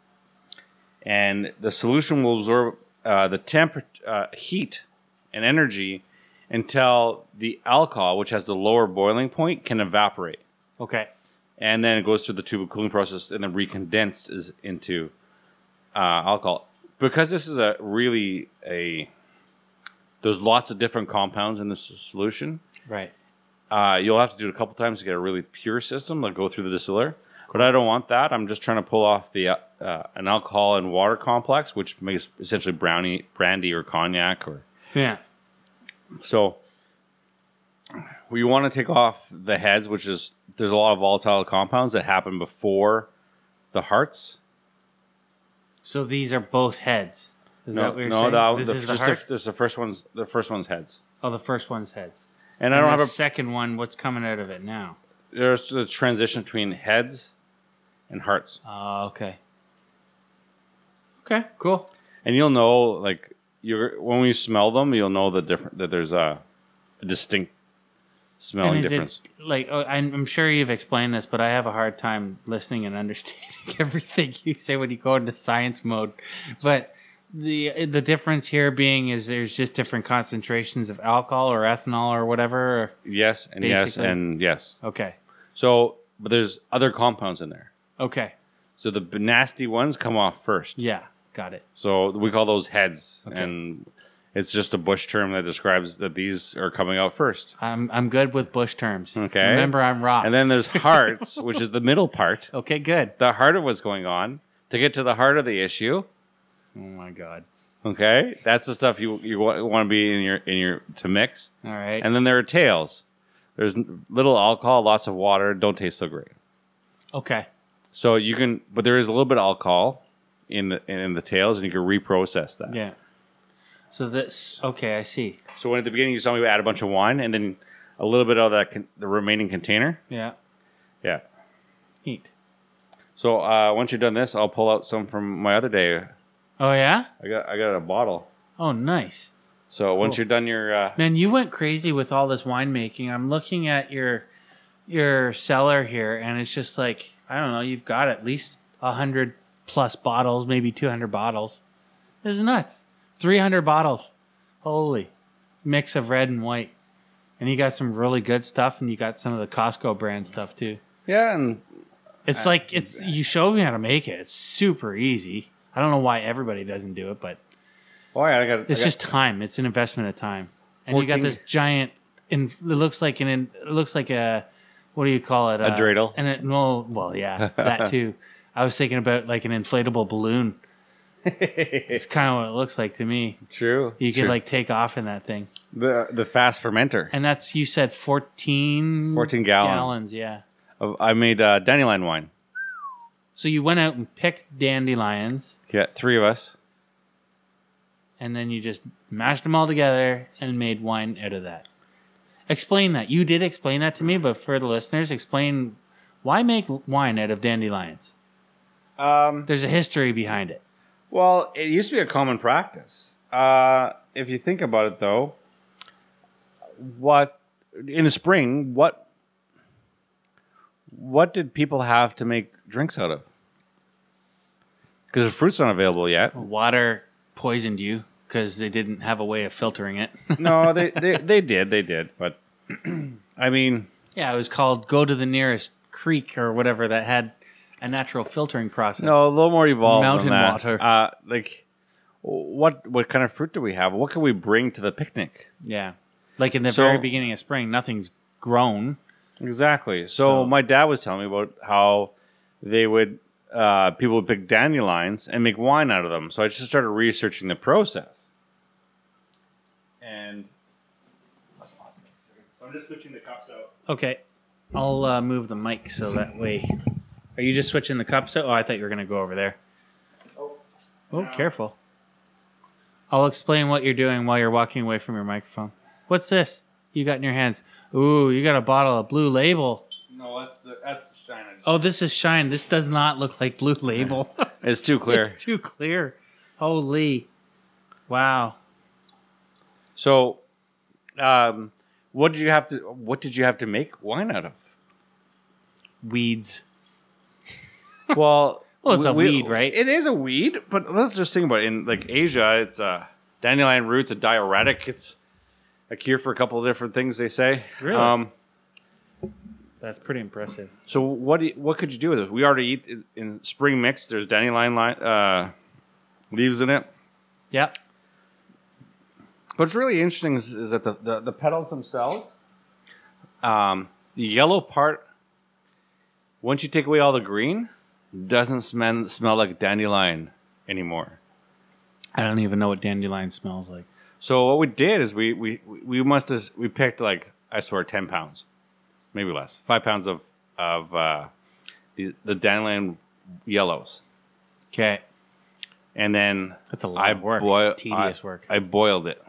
and the solution will absorb uh, the temp uh, heat and energy until the alcohol, which has the lower boiling point, can evaporate, Okay. and then it goes through the tube of cooling process and then recondensed is into uh, alcohol. Because this is a really a there's lots of different compounds in this solution. Right. Uh, you'll have to do it a couple times to get a really pure system, like go through the distiller. But I don't want that. I'm just trying to pull off the uh, uh, an alcohol and water complex, which makes essentially brownie, brandy, or cognac. Or Yeah. So we want to take off the heads, which is there's a lot of volatile compounds that happen before the hearts. So these are both heads. Is that no, what you're no, saying? that, this the, is the hearts. the, this the first one's the first one's heads, oh, the first one's heads. and I don't the have a second one. What's coming out of it now? there's the transition between heads and hearts. Oh, okay. Okay, cool. and you'll know like you're when we smell them you'll know the different that there's a, a distinct smelling is difference. it like oh, I'm, sure you've explained this, but I have a hard time listening and understanding <laughs> everything you say when you go into science mode. But the the difference here being is there's just different concentrations of alcohol or ethanol or whatever. Or, yes and yes and yes. Okay, so but there's other compounds in there. Okay, so the nasty ones come off first. Yeah, got it. so we call those heads Okay. and it's just a bush term that describes that these are coming out first I'm I'm good with bush terms. Okay. remember I'm rock. and then there's hearts <laughs> which is the middle part okay, good. the heart of what's going on to get to the heart of the issue Oh my god. okay that's the stuff you you want to be in your in your to mix All right. And then there are tails. There's little alcohol, lots of water, don't taste so great. okay. So you can, but there is a little bit of alcohol in the in the tails, and you can reprocess that. Yeah. So this okay, I see. So when at the beginning you saw me add a bunch of wine, and then a little bit of that con- the remaining container. Yeah. Yeah. Neat. So uh, once you're done this, I'll pull out some from my other day. Oh yeah. I got I got a bottle. Oh nice. So once you're done your uh, Man, you went crazy with all this winemaking. I'm looking at your your cellar here, and it's just like I don't know. You've got at least a hundred plus bottles, maybe two hundred bottles. This is nuts. Three hundred bottles. Holy mix of red and white, and you got some really good stuff, and you got some of the Costco brand stuff too. yeah, and It's like it's you showed me how to make it. It's super easy. I don't know why everybody doesn't do it, but oh yeah, I got. it's I got- just time. It's an investment of time. And you got this giant. And it looks like an. It looks like a. What do you call it? A dreidel? And it. No. Well, yeah, that <laughs> too. I was thinking about like an inflatable balloon. It's <laughs> kind of what it looks like to me. true. You could true. like take off in that thing, the the fast fermenter. and that's you said fourteen. 14 gallon. gallons. Yeah. Of- I made uh, dandelion wine. So you went out and picked dandelions, Yeah, three of us. and then you just mashed them all together and made wine out of that. Explain that. You did explain that to me, but for the listeners, explain why make wine out of dandelions. Um, There's a history behind it. Well, it used to be a common practice. Uh, if you think about it, though, what in the spring, what what did people have to make drinks out of? Because the fruit's not available yet. Water poisoned you because they didn't have a way of filtering it. <laughs> No, they, they they did, they did, but <clears throat> I mean, yeah, it was called go to the nearest creek or whatever that had a natural filtering process. no, a little more evolved. Mountain than that. water. Uh, like, what what kind of fruit do we have? What can we bring to the picnic? Yeah. Like in the So- very beginning of spring, nothing's grown. Exactly. So, So- my dad was telling me about how they would uh, people would pick dandelions and make wine out of them. So I just started researching the process. And that's awesome. so I'm just switching the cups out. Okay. I'll uh, move the mic so that way. Are you just switching the cups? Oh, I thought you were going to go over there. Oh, Oh, No. careful. I'll explain what you're doing while you're walking away from your microphone. What's this you got in your hands? Ooh, you got a bottle of Blue Label. no, that's the, that's the shine. Oh, this is Shine. This does not look like Blue Label. <laughs> it's too <laughs> clear. it's too clear. Holy. Wow. So, um, what did you have to? What did you have to make wine out of? Weeds. Well, <laughs> Well, it's a weed, right? It is a weed, but let's just think about it. In like Asia, it's a dandelion roots, a diuretic. It's a cure for a couple of different things. They say. Really? Um, That's pretty impressive. so what? Do you, what could you do with it? We already eat in- in spring mix. There's dandelion li- uh, leaves in it. Yep. But what's really interesting is, is that the, the, the petals themselves, um, the yellow part, once you take away all the green, doesn't smell, smell like dandelion anymore. I don't even know what dandelion smells like. So what we did is we we, we must have we picked like I swear ten pounds, maybe less, five pounds of of uh, the the dandelion yellows, Okay. and then That's a lot I of work. boil- Tedious I- work. I boiled it.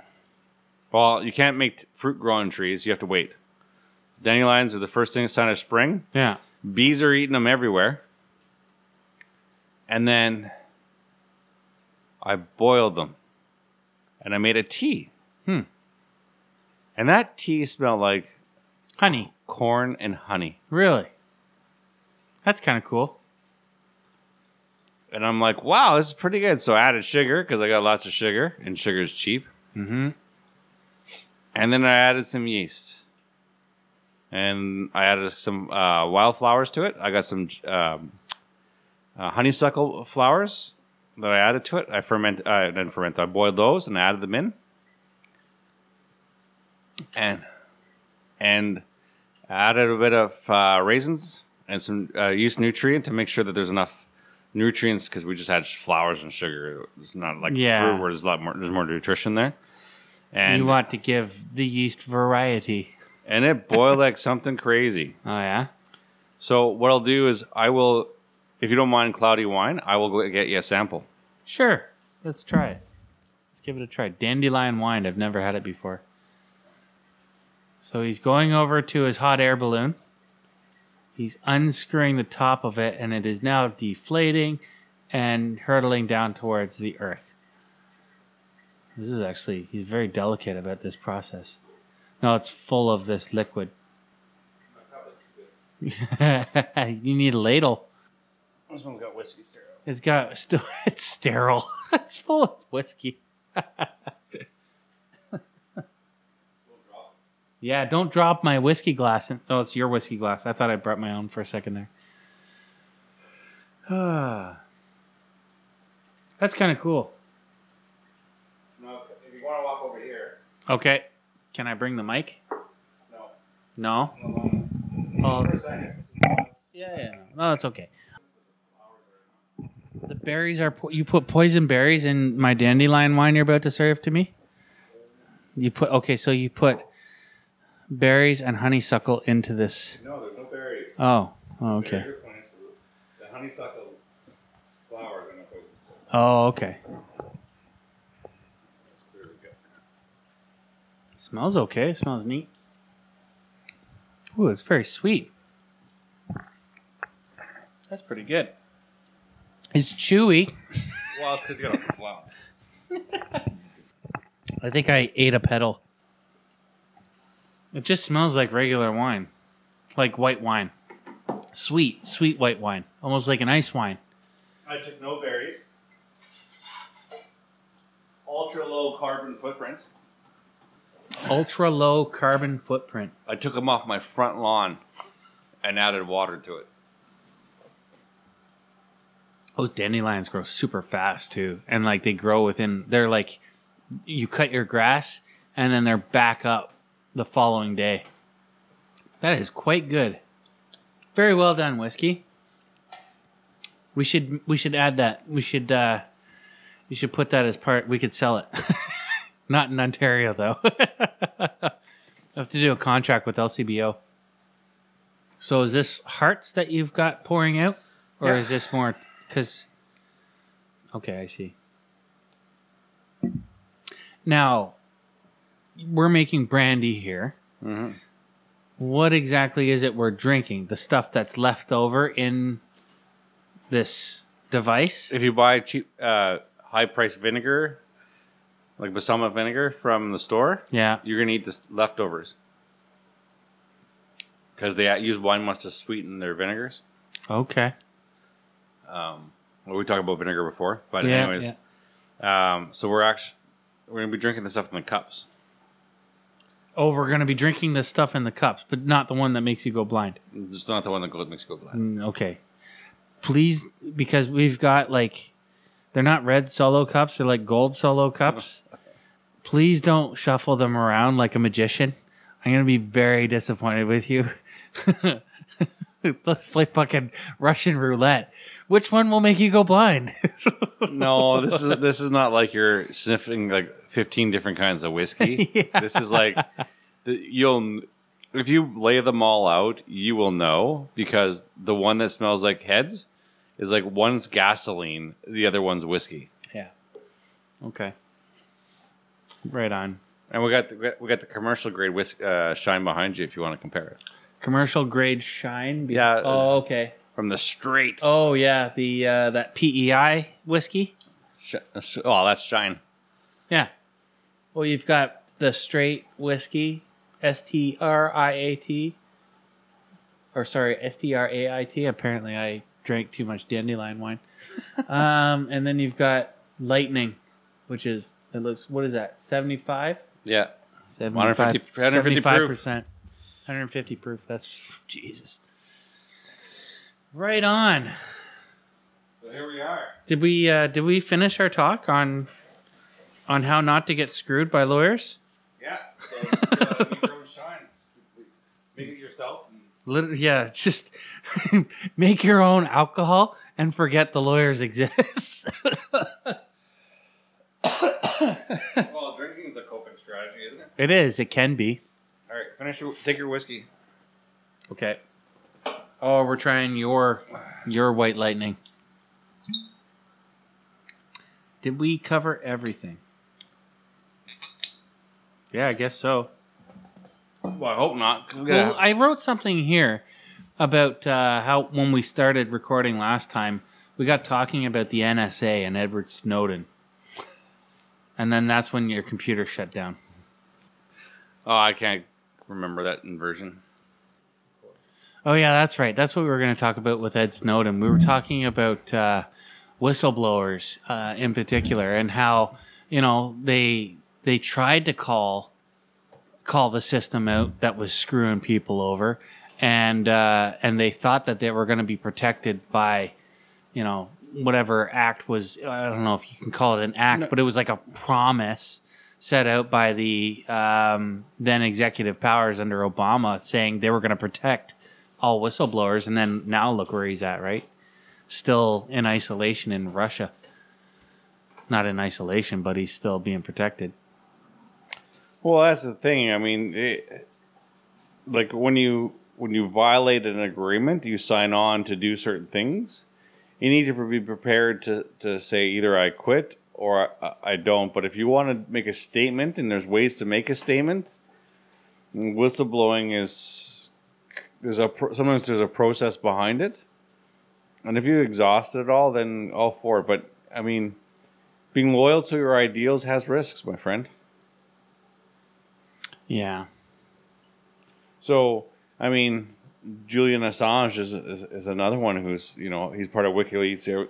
Well, you can't make t- fruit growing trees. You have to wait. Dandelions are the first thing sign of spring. yeah. Bees are eating them everywhere. And then I boiled them, and I made a tea. Hmm. And that tea smelled like Honey. corn and honey. Really? That's kind of cool. And I'm like, wow, this is pretty good. So I added sugar because I got lots of sugar, and sugar is cheap. Mm-hmm. And then I added some yeast. And I added some uh, wildflowers to it. I got some um, uh, honeysuckle flowers that I added to it. I ferment, uh, I didn't ferment, I boiled those and I added them in. And and added a bit of uh, raisins and some uh, yeast nutrient to make sure that there's enough nutrients because we just had flowers and sugar. It's not like Yeah. fruit where there's a lot more. There's more nutrition there. And you want to give the yeast variety. and it boiled like something crazy. Oh yeah. So what I'll do is I will, if you don't mind cloudy wine, I will go get you a sample. Sure. Let's try it. Let's give it a try. Dandelion wine. I've never had it before. So he's going over to his hot air balloon. He's unscrewing the top of it, and it is now deflating and hurtling down towards the earth. This is actually, he's very delicate about this process. No, it's full of this liquid. <laughs> you need a ladle. This one's got whiskey sterile. It's got <laughs> still it's sterile. <laughs> it's full of whiskey. yeah, don't drop my whiskey glass. In, oh, it's your whiskey glass. I thought I brought my own for a second there. Ah, <sighs> That's kind of cool. No, if you want to walk over here, Okay, can I bring the mic? no. No. Oh, For a second. Yeah, yeah, no, no, it's okay. The berries are po- you put poison berries in my dandelion wine you're about to serve to me. You put okay, so you put berries and honeysuckle into this. No, there's no berries. Oh, oh, okay. Plants, the honeysuckle flowers are no poison. Oh, okay. smells okay. It smells neat. Ooh, it's very sweet. That's pretty good. It's chewy. Well, it's because you got a flower. I think I ate a petal. It just smells like regular wine, like white wine. Sweet, sweet white wine, almost like an ice wine. I took no berries. Ultra low carbon footprint. Ultra low carbon footprint. I took them off my front lawn and added water to it. Those dandelions grow super fast too, and like they grow within. They're like, you cut your grass, and then they're back up the following day. That is quite good. Very well done, whiskey. We should we should add that. We should uh we should put that as part. We could sell it. <laughs> Not in Ontario though. <laughs> I have to do a contract with LCBO. So is this hearts that you've got pouring out, or Yeah. is this more? Because okay, I see. Now we're making brandy here. Mm-hmm. What exactly is it we're drinking? The stuff that's left over in this device? If you buy cheap, uh, high priced vinegar, like balsamic vinegar from the store, Yeah. you're gonna eat the leftovers. because they use wine must to sweeten their vinegars. Okay. Well, we talked about vinegar before, but Yeah, anyways, um, so we're actually we're gonna be drinking the stuff in the cups. Oh, we're gonna be drinking this stuff in the cups, but not the one that makes you go blind. Just not the one that makes you go blind. Mm, Okay. Please, because we've got like, they're not red solo cups; they're like gold solo cups. <laughs> Please don't shuffle them around like a magician. I'm gonna be very disappointed with you. <laughs> <laughs> Let's play fucking Russian roulette. Which one will make you go blind? <laughs> No, this is this is not like you're sniffing like 15 different kinds of whiskey. <laughs> This is like the, you'll if you lay them all out, you will know because the one that smells like heads is like one's gasoline, the other one's whiskey. yeah. Okay. Right on. And we got the, we got the commercial grade whisk, uh, shine behind you if you want to compare it Commercial grade shine. Be- Yeah. Oh, okay. from the straight. Oh yeah, the uh, that PEI whiskey. Sh- oh, that's shine. Yeah. Well, you've got the straight whiskey, S T R I A T, or sorry, S T R A I T. Apparently, I drank too much dandelion wine. <laughs> um, and then you've got lightning, which is it looks what is that seventy five? Yeah. 150 150 proof. percent, 150 proof. That's Jesus. Right on. So here we are. Did we uh, did we finish our talk on on how not to get screwed by lawyers? Yeah. So uh, make your own shines. Make it yourself. Lit- yeah, just <laughs> make your own alcohol and forget the lawyers exist. <laughs> Well, drinking is a coping strategy, isn't it? it is. It can be. All right, finish your take your whiskey. Okay. Oh, we're trying your your white lightning. Did we cover everything? Yeah, I guess so. Well, I hope not. Well, gotta- I wrote something here about uh, how when we started recording last time, we got talking about the NSA and Edward Snowden, and then that's when your computer shut down. oh, I can't remember that inversion. Oh yeah, that's right. That's what we were going to talk about with Ed Snowden. We were talking about uh, whistleblowers uh, in particular, and how you know they they tried to call call the system out that was screwing people over, and uh, and they thought that they were going to be protected by you know whatever act was. I don't know if you can call it an act, but it was like a promise set out by the um, then executive powers under Obama, saying they were going to protect all whistleblowers, and then now look where he's at, right? Still in isolation in Russia. Not in isolation, but he's still being protected. Well, that's the thing. I mean, it, like when you when you violate an agreement, you sign on to do certain things. You need to be prepared to to say either I quit or I, I don't. But if you want to make a statement, and there's ways to make a statement, whistleblowing is there's a sometimes there's a process behind it, and if you exhaust it all, then all for it. But I mean, being loyal to your ideals has risks, my friend. Yeah. So, I mean, Julian Assange is, is, is another one who's, you know, he's part of WikiLeaks.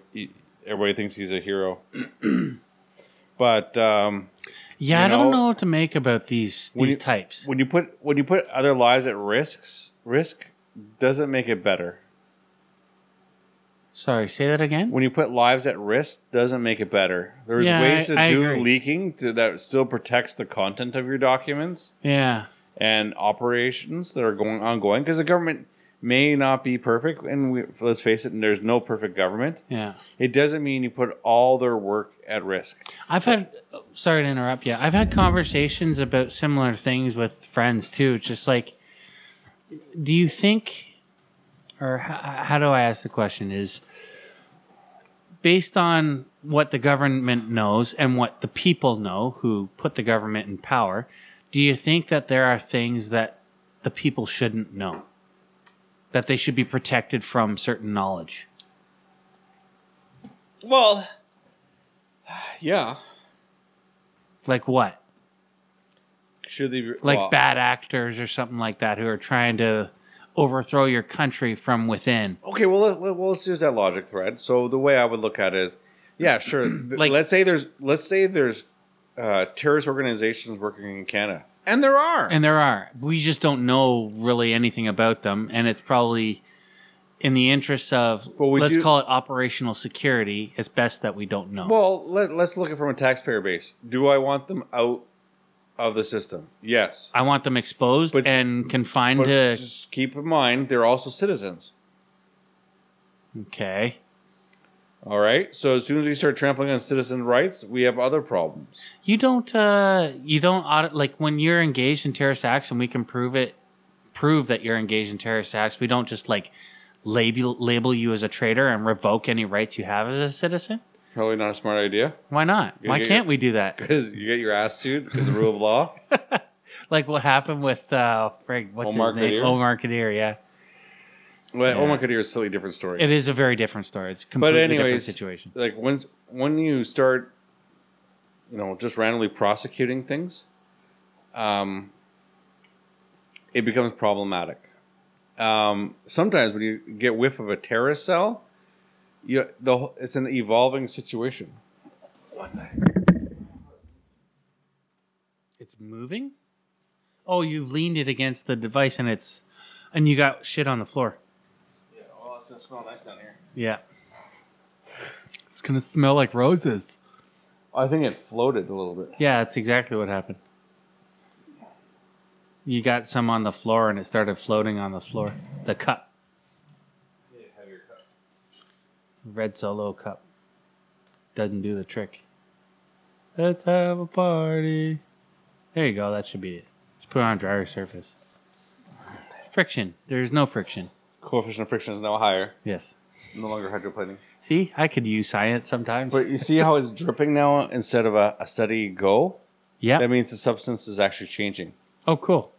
Everybody thinks he's a hero. <clears throat> but um, Yeah, I don't know, know what to make about these these you- types. when you put when you put other lives at risks, risk doesn't make it better. Sorry, say that again. When you put lives at risk, doesn't make it better. There's Yeah, ways to I do leaking to, that still protects the content of your documents. Yeah. and operations that are going ongoing because the government may not be perfect and we, let's face it there's no perfect government Yeah. it doesn't mean you put all their work at risk I've had oh, sorry to interrupt you. I've had conversations about similar things with friends too. Just like, do you think, or how, how do I ask the question? Is based on what the government knows and what the people know who put the government in power. Do you think that there are things that the people shouldn't know? That they should be protected from certain knowledge? well yeah Like what? should they be, like well, bad actors or something like that who are trying to overthrow your country from within. Okay, well, let, let, well, let's use that logic thread. So the way I would look at it, yeah, sure. <clears throat> Like- let's say there's let's say there's uh, terrorist organizations working in Canada, and there are. And there are. We just don't know really anything about them. And it's probably in the interest of, Well, we let's do- call it operational security, it's best that we don't know. well, let, let's look at it from a taxpayer base. Do I want them out of the system? Yes, I want them exposed But- and confined but to. just keep in mind they're also citizens. Okay. All right. So as soon as we start trampling on citizen rights, we have other problems. You don't, uh, you don't audit, like when you're engaged in terrorist acts and we can prove it, prove that you're engaged in terrorist acts, we don't just like label, label you as a traitor and revoke any rights you have as a citizen. Probably not a smart idea Why not? Why can't yeah. we do that? <laughs> because you get your ass sued because the rule of law. <laughs> Like what happened with, uh, Frig, what's Omar his name? Khadr? Omar Khadr, yeah. Well, Yeah. Omar Khadr is a silly different story. It is a very different story. It's a but completely different situation. like when when you start, you know, just randomly prosecuting things, um, it becomes problematic. Um, sometimes when you get whiff of a terrorist cell, you the it's an evolving situation. What the? It's moving. Oh, you've leaned it against the device, and it's and you got shit on the floor. Yeah, gonna smell nice down here. Yeah. It's gonna smell like roses. I think it floated a little bit. Yeah, that's exactly what happened. You got some on the floor, and it started floating on the floor. The cup, red solo cup, doesn't do the trick. Let's have a party. There you go. That should be it. Just put it on a drier surface. Friction. There's no friction. Coefficient of friction is now higher, Yes. no longer hydroplaning. See, I could use science sometimes. But you see how it's <laughs> dripping now instead of a, a steady go? yeah. That means the substance is actually changing. oh, cool.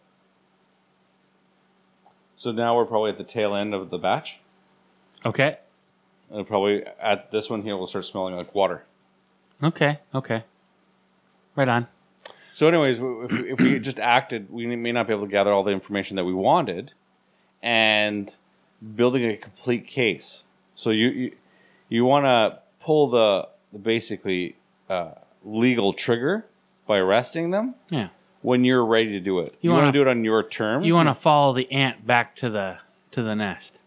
So now we're probably at the tail end of the batch. Okay. And probably at this one here, we'll start smelling like water. Okay. Okay. Right on. So, anyways, if we, if we just acted, we may not be able to gather all the information that we wanted, and building a complete case. So you you, you want to pull the, the basically uh, legal trigger by arresting them Yeah. when you're ready to do it. You, You want wanna- do it on your terms. You want to follow the ant back to the to the nest.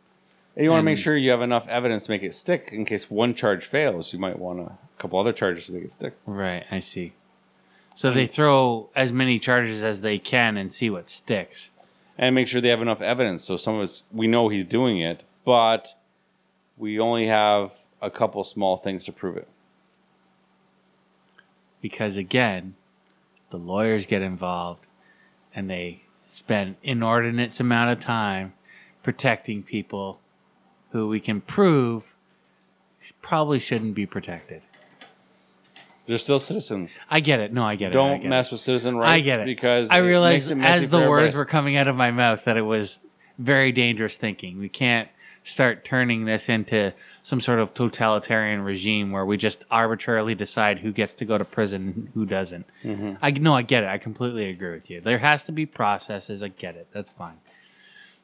And you want to make sure you have enough evidence to make it stick. In case one charge fails, you might want a couple other charges to make it stick. Right. I see. So they throw as many charges as they can and see what sticks. And make sure they have enough evidence. So some of us we know he's doing it, but we only have a couple small things to prove it. Because again, the lawyers get involved and they spend inordinate amount of time protecting people who we can prove probably shouldn't be protected. They're still citizens. I get it. No, I get it. Don't get mess it. with citizen rights. I get it because I realized as the words everybody. were coming out of my mouth that it was very dangerous thinking. We can't start turning this into some sort of totalitarian regime where we just arbitrarily decide who gets to go to prison and who doesn't. Mm-hmm. I no, I get it. I completely agree with you. There has to be processes. I get it. That's fine.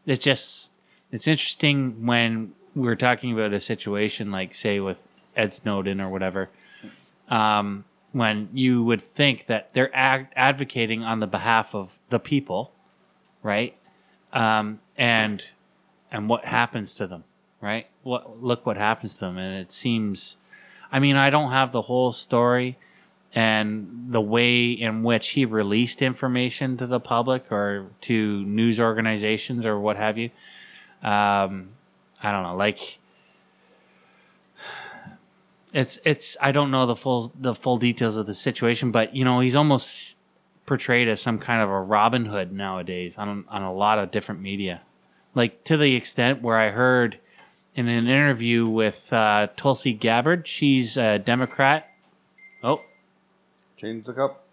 It's just it's interesting when we're talking about a situation like say with Ed Snowden or whatever. Um, when you would think that they're ag- advocating on the behalf of the people, right? Um, and and what happens to them, right? What look what happens to them, and it seems. I mean, I don't have the whole story and the way in which he released information to the public or to news organizations or what have you. Um, I don't know, like it's it's I don't know the full the full details of the situation, but you know he's almost portrayed as some kind of a Robin Hood nowadays on on a lot of different media, like to the extent where I heard in an interview with uh, Tulsi Gabbard, she's a Democrat. Oh, change the cup.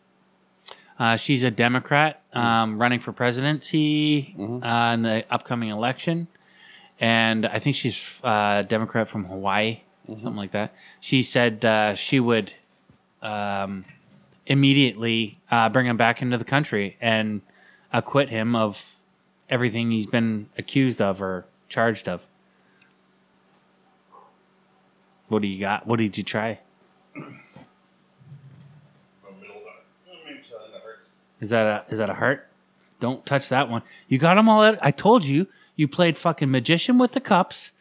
uh, she's a Democrat um, running for presidency uh, in the upcoming election, and I think she's uh, a Democrat from Hawaii, something like that. She said uh, she would um, immediately uh, bring him back into the country and acquit him of everything he's been accused of or charged of. What do you got? What did you try? Is that a is that a heart? Don't touch that one. You got them all out. I told you you played fucking magician with the cups.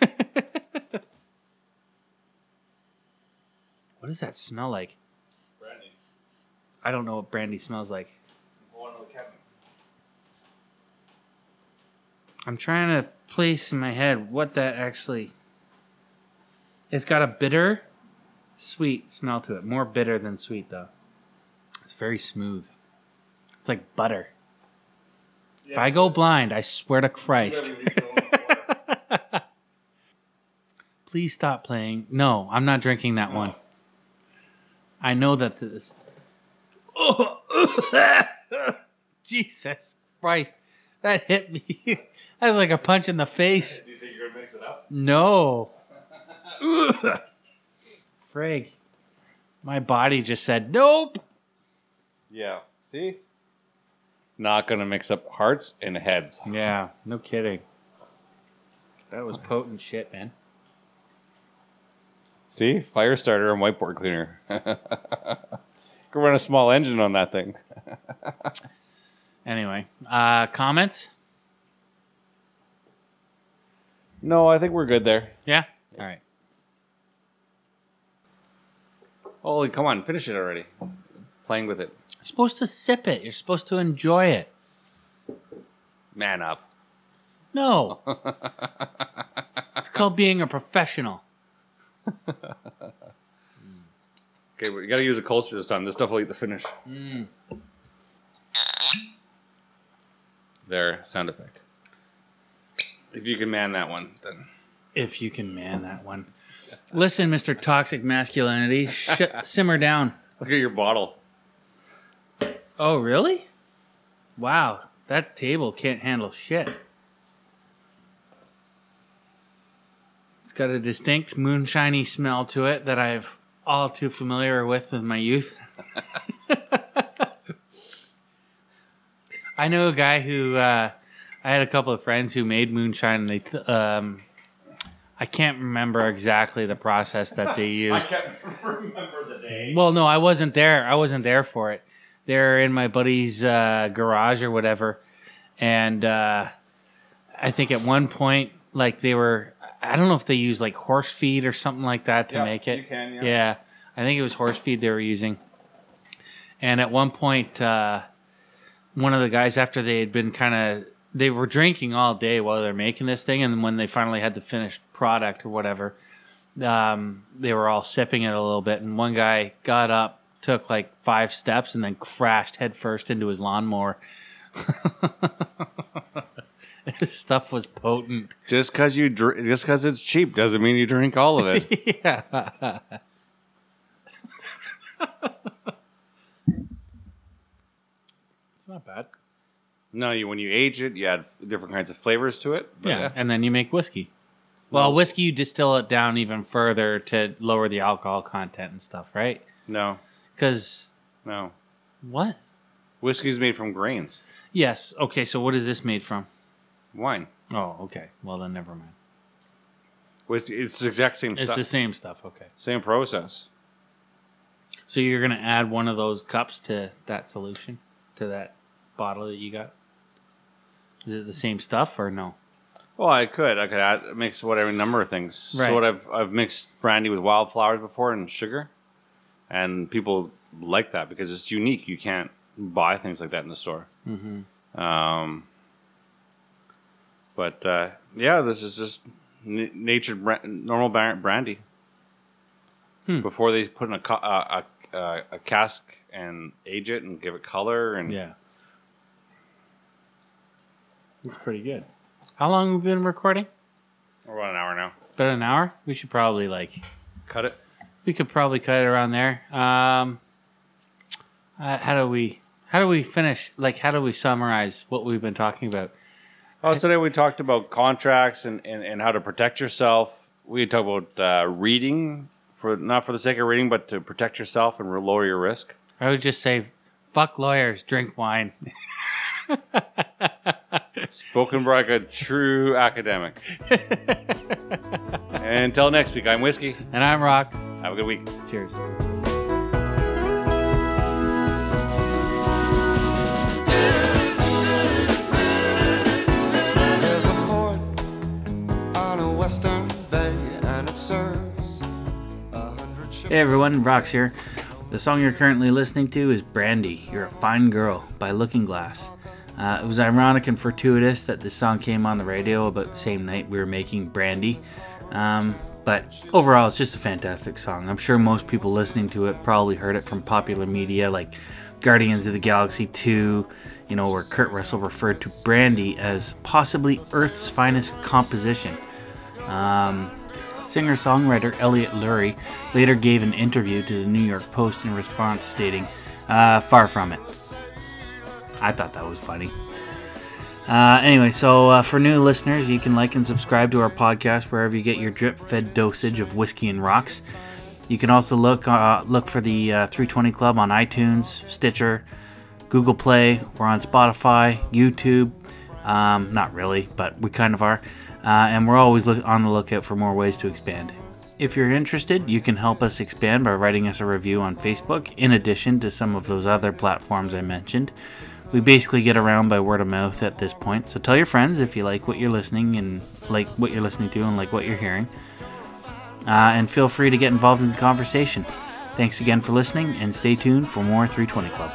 <laughs> what does that smell like? Brandy. I don't know what brandy smells like. I'm trying to place in my head what that actually. It's got a bitter, sweet smell to it. More bitter than sweet, though. It's very smooth. It's like butter. If I go blind, I swear to Christ. <laughs> Please stop playing. No, I'm not drinking that one. I know that this. <laughs> Jesus Christ. That hit me. <laughs> that was like a punch in the face. Do you think you're gonna mix it up? No. <laughs> Frig. My body just said, nope. Yeah. See? Not gonna mix up hearts and heads. Yeah, no kidding. That was potent shit, man. See? Fire starter and whiteboard cleaner. <laughs> Could run a small engine on that thing. <laughs> Anyway, uh, comments? No, I think we're good there. Yeah? All right. Holy, come on, finish it already. Playing with it. You're supposed to sip it. You're supposed to enjoy it. Man up. No. <laughs> it's called being a professional. Okay, we gotta use a culture this time. This stuff will eat the finish. Mm. There, sound effect. If you can man that one, then If you can man that one. Listen, Mr. Toxic Masculinity, sh- simmer down. look at your bottle. Oh, really? Wow, that table can't handle shit. It's got a distinct moonshiny smell to it that I've all too familiar with in my youth. <laughs> I know a guy who uh, I had a couple of friends who made moonshine. And they, t- um, I can't remember exactly the process that they <laughs> used. can't remember the day. Well, no, I wasn't there. I wasn't there for it. They're in my buddy's uh, garage or whatever, and uh, I think at one point, like they were, I don't know if they used like horse feed or something like that to Yeah, make it. can, yeah. I think it was horse feed they were using. And at one point, uh, one of the guys, after they had been kind of, they were drinking all day while they're making this thing, and when they finally had the finished product or whatever, um, they were all sipping it a little bit, and one guy got up, took like five steps, and then crashed headfirst into his lawnmower. <laughs> His <laughs> stuff was potent. Just because you dr- just because it's cheap doesn't mean you drink all of it. yeah. <laughs> <laughs> it's not bad. no, you when you age it, you add different kinds of flavors to it. but Yeah, and then you make whiskey. Well, whiskey you distill it down even further to lower the alcohol content and stuff, right? No, Because no. what? Whiskey's made from grains. Yes. Okay. So what is this made from? Wine. Oh, okay. Well, then never mind. Whiskey, it's the exact same stuff. It's stuff. the same stuff. Okay. Same process. So you're gonna add one of those cups to that solution, to that bottle that you got. Is it the same stuff or no? Well, I could. I could add mix whatever number of things. Right. So what I've I've mixed brandy with wildflowers before and sugar, and people like that because it's unique. You can't buy things like that in the store. Mm-hmm. Um, but uh, yeah, this is just n- natured bra- normal brandy. Before they put in a, uh, a, a a cask and age it and give it color and Yeah. It's pretty good. How long have we been recording? we're about an hour now. About an hour? We should probably like Cut it. we could probably cut it around there. Um uh, how do we how do we finish? Like how do we summarize what we've been talking about? Oh, so today we talked about contracts and, and, and how to protect yourself. We talked about uh, reading for not for the sake of reading, but to protect yourself and lower your risk. I would just say fuck lawyers, drink wine. Spoken like a true academic. <laughs> Until next week, I'm Whisky. And I'm Rocks. Have a good week. Cheers. Western bay, and it serves. Hey everyone, Rocks here. The song you're currently listening to is Brandy, You're a Fine Girl by Looking Glass. Uh, it was ironic and fortuitous that this song came on the radio about the same night we were making Brandy. Um, but overall, it's just a fantastic song. I'm sure most people listening to it probably heard it from popular media like Guardians of the Galaxy 2, you know, where Kurt Russell referred to Brandy as possibly Earth's finest composition. Um, Singer songwriter Elliot Lurie later gave an interview to the New York Post in response, stating, uh, Far from it. I thought that was funny. Uh, anyway, so uh, for new listeners, you can like and subscribe to our podcast wherever you get your drip fed dosage of whiskey and rocks. You can also look uh, look for the uh, 320 Club on iTunes, Stitcher, Google Play. We're on Spotify, YouTube. Um, not really, but we kind of are. Uh, and we're always look- on the lookout for more ways to expand. If you're interested, you can help us expand by writing us a review on Facebook, in addition to some of those other platforms I mentioned. We basically get around by word of mouth at this point, so tell your friends if you like what you're listening and like what you're listening to and like what you're hearing. Uh, and feel free to get involved in the conversation. Thanks again for listening, and stay tuned for more 320 Club.